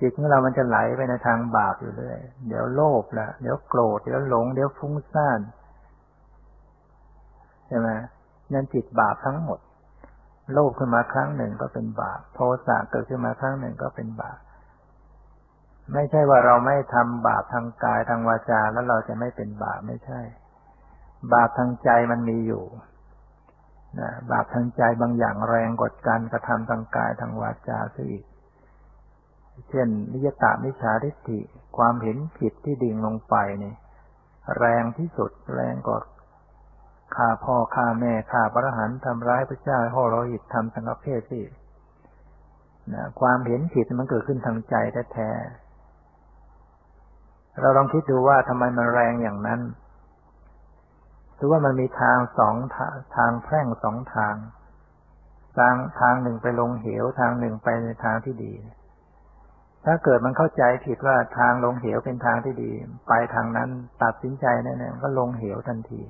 จิตของเรามันจะไหลไปในทางบาปอยู่เรื่อย เดี๋ยวโลภละ เดี๋ยวโกรธ เดี๋ยวหลง เดี๋ยวฟุ้งซ่าน ใช่ไหมนั่นจิตบาปทั้งหมด โลภขึ้นมาครั้งหนึ่งก็เป็นบาป โทสะเกิดขึ้นมาครั้งหนึ่งก็เป็นบาป ไม่ใช่ว่าเราไม่ทำบาปทางกายทางวาจาแล้วเราจะไม่เป็นบาปไม่ใช่ บาปทางใจมันมีอยู่ นะบาปทางใจบางอย่างแรงกดการกระทำทางกายทางวาจาซะอีก เช่นนิยตามิชาทิฏฐิความเห็นผิดที่ดิ่งลงไปนี่แรงที่สุดแรงกว่าฆ่าพ่อฆ่าแม่ฆ่าพระหันทำร้ายพระเจ้าห่อโรหิตทำสังฆเพศสินะความเห็นผิดมันเกิดขึ้นทางใจแท้ๆเราลองคิดดูว่าทำไมมันแรงอย่างนั้น รือว่ามันมีทางสองทางแพร่งสองทางทางทางหนึ่งไปลงเหวทางหนึ่งไปในทางที่ดี ถ้าเกิดมันเข้าใจผิดว่าทางลงเหวเป็นทางที่ดี ไปทางนั้นตัดสินใจแน่ๆก็ลงเหวทันที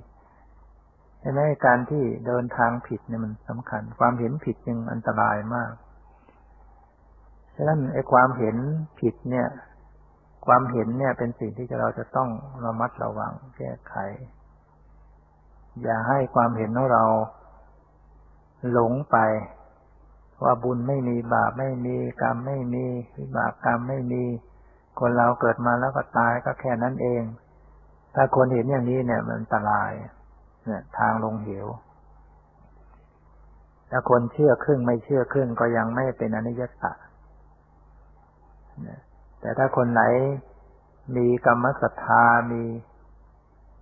ใช่ไหมการที่เดินทางผิดเนี่ยมันสำคัญ ความเห็นผิดยังอันตรายมากฉะนั้นไอ้ความเห็นผิดเนี่ย ความเห็นเนี่ยเป็นสิ่งที่เราจะต้องระมัดระวังแก้ไข อย่าให้ความเห็นของเราหลงไป ว่าบุญไม่มีบาปไม่มีกรรมไม่มีวิบากกรรมไม่มี คนเราเกิดมาแล้วก็ตายก็แค่นั้นเอง ถ้าคนเห็นอย่างนี้เนี่ย มันอันตราย เนี่ย ทางลงเหวถ้าคนเชื่อครึ่งไม่เชื่อครึ่งก็ยังไม่เป็นอนิจจตะแต่ถ้าคนไหนมีกรรมศรัทธามี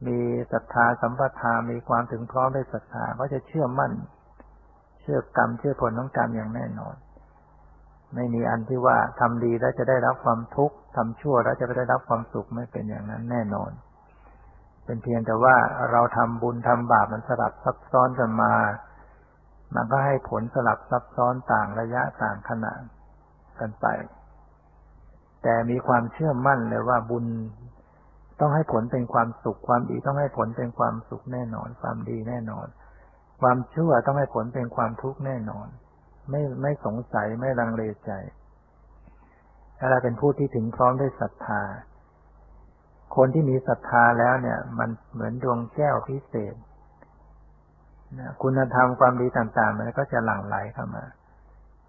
มีศรัทธาสัมปทามีความถึงพร้อมด้วยศรัทธาก็จะเชื่อมั่น เชื่อกรรมเชื่อผลของกรรมอย่างแน่นอน ไม่มีอันที่ว่าทำดีแล้วจะได้รับความทุกข์ทำชั่วแล้วจะไม่ได้รับความสุขไม่เป็นอย่างนั้นแน่นอน เป็นเพียงแต่ว่าเราทำบุญทำบาปมันสลับซับซ้อนกันมา มันก็ให้ผลสลับซับซ้อนต่างระยะต่างขนาดกันไปแต่มีความเชื่อมั่นเลยว่าบุญ ต้องให้ผลเป็นความสุข ความดีต้องให้ผลเป็นความสุขแน่นอน ความดีแน่นอน ความชั่วต้องให้ผลเป็นความทุกข์แน่นอน ไม่ไม่สงสัยไม่ลังเลใจถ้าเราเป็นผู้ที่ถึงพร้อมด้วยศรัทธา คนที่มีศรัทธาแล้วเนี่ย มันเหมือนดวงแก้วพิเศษคุณธรรมความดีต่างๆ มันก็จะหลั่งไหลเข้ามา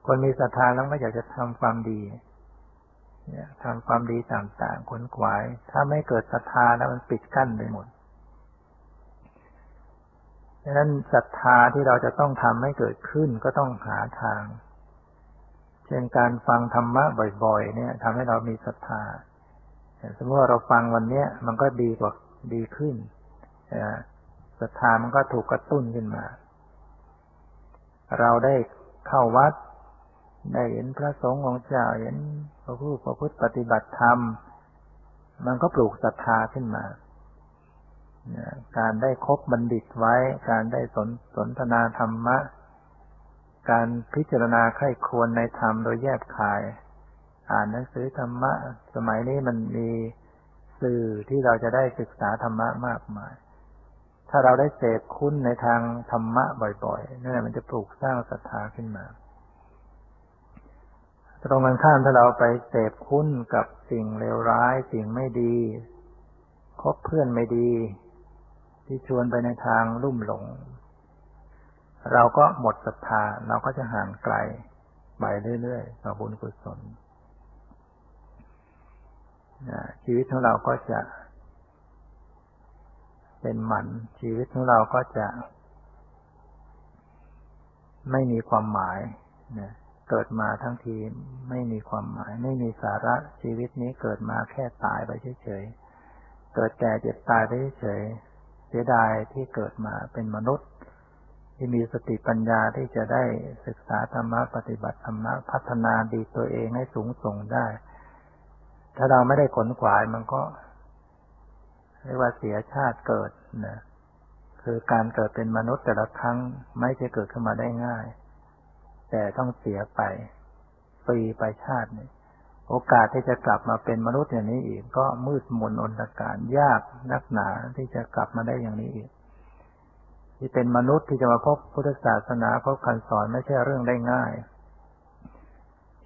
คนมีศรัทธาแล้วก็อยากจะทำความดี เนี่ยทำความดีต่างๆขนขวาย ถ้าไม่เกิดศรัทธาแล้วมันปิดกั้นไปหมดดังนั้นศรัทธาที่เราจะต้องทำให้เกิดขึ้นก็ต้องหาทาง เช่นการฟังธรรมะบ่อยๆ เนี่ยทำให้เรามีศรัทธาสมมติว่าเราฟังวันนี้มันก็ดีกว่าดีขึ้นศรัทธามันก็ถูกกระตุ้นขึ้นมา เราได้เข้าวัด ได้เห็นพระสงฆ์ของเจ้าเห็น ระผู้ประพฤติปฏิบัติธรรม มันก็ปลูกศรัทธาขึ้นมา การได้คบบัณฑิตไว้ การได้สนสนทนาธรรมะ การพิจารณาไข้ควรในธรรมโดยแยบคาย อ่านหนังสือธรรมะ สมัยนี้มันมีสื่อที่เราจะได้ศึกษาธรรมะมากมาย ถ้าเราได้เสพคุ้นในทางธรรมะบ่อยๆนั่นแหละมันจะปลูกสร้างศรัทธาขึ้นมา ตรงกันข้ามถ้าเราไปเสพคุ้นกับสิ่งเลวร้าย สิ่งไม่ดีคบเพื่อนไม่ดี ที่ชวนไปในทางลุ่มหลง เราก็หมดศรัทธาเราก็จะห่างไกลไปเรื่อยๆต่อบุญกุศลชีวิตของเราก็จะ เป็นหมันชีวิตของเราก็จะ ไม่มีความหมายนะ เกิดมาทั้งทีไม่มีความหมาย ไม่มีสาระชีวิตนี้เกิดมาแค่ตายไปเฉยๆ เกิดแก่เจ็บตายไปเฉยเสียดายที่เกิดมาเป็นมนุษย์ ที่มีสติปัญญาที่จะได้ศึกษาธรรมะปฏิบัติธรรมะพัฒนาดีตัวเองให้สูงส่งได้ ถ้าเราไม่ได้ขนขวายมันก็เรียกว่าเสียชาติเกิดนะคือการเกิดเป็นมนุษย์แต่ละครั้งไม่จะเกิดขึ้นมาได้ง่าย แต่ต้องเสียไปปีไปชาตินี้โอกาสที่จะกลับมาเป็นมนุษย์อย่างนี้อีก ก็มืดมนอนตการยากนักหนาที่จะกลับมาได้อย่างนี้อีก ที่เป็นมนุษย์ที่จะมาพบพุทธศาสนาพบคำสอนไม่ใช่เรื่องได้ง่าย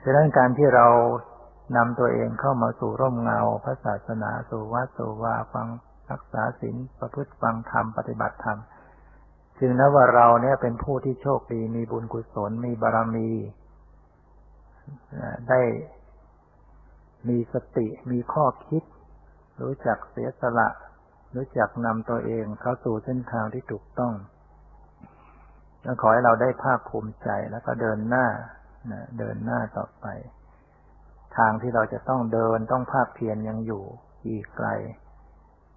ฉะนั้นการที่เรานำตัวเองเข้ามาสู่ร่มเงาพระศาสนาสู่วัดสู่วาฟังรักษาศีลประพฤติฟังธรรมปฏิบัติธรรม จึงนับว่าเราเนี่ยเป็นผู้ที่โชคดี มีบุญกุศล มีบารมี ได้มีสติ มีข้อคิด รู้จักเสียสละ รู้จักนำตัวเองเข้าสู่เส้นทางที่ถูกต้องก็ขอให้เราได้ภาคภูมิใจแล้วก็เดินหน้านะเดินหน้าต่อไป ทางที่เราจะต้องเดินต้องภาคเพียรยังอยู่อีกไกล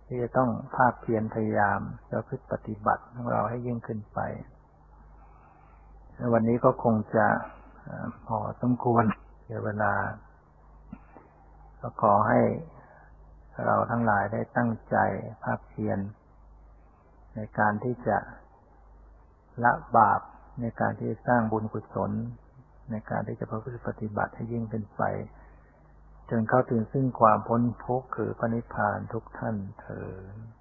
ที่จะต้องภาคเพียรพยายามจะพึ่ปฏิบัติของเราให้ยิ่งขึ้นไป วันนี้ก็คงจะพอสมควรเวลา ก็ขอให้เราทั้งหลายได้ตั้งใจภาคเพียรในการที่จะละบาปในการที่สร้างบุญกุศล ในการที่จะพระพุทธปฏิบัติให้ยิ่งเป็นไป จนเข้าถึงซึ่งความพ้นทุกข์คือพระนิพพานทุกท่านเถิด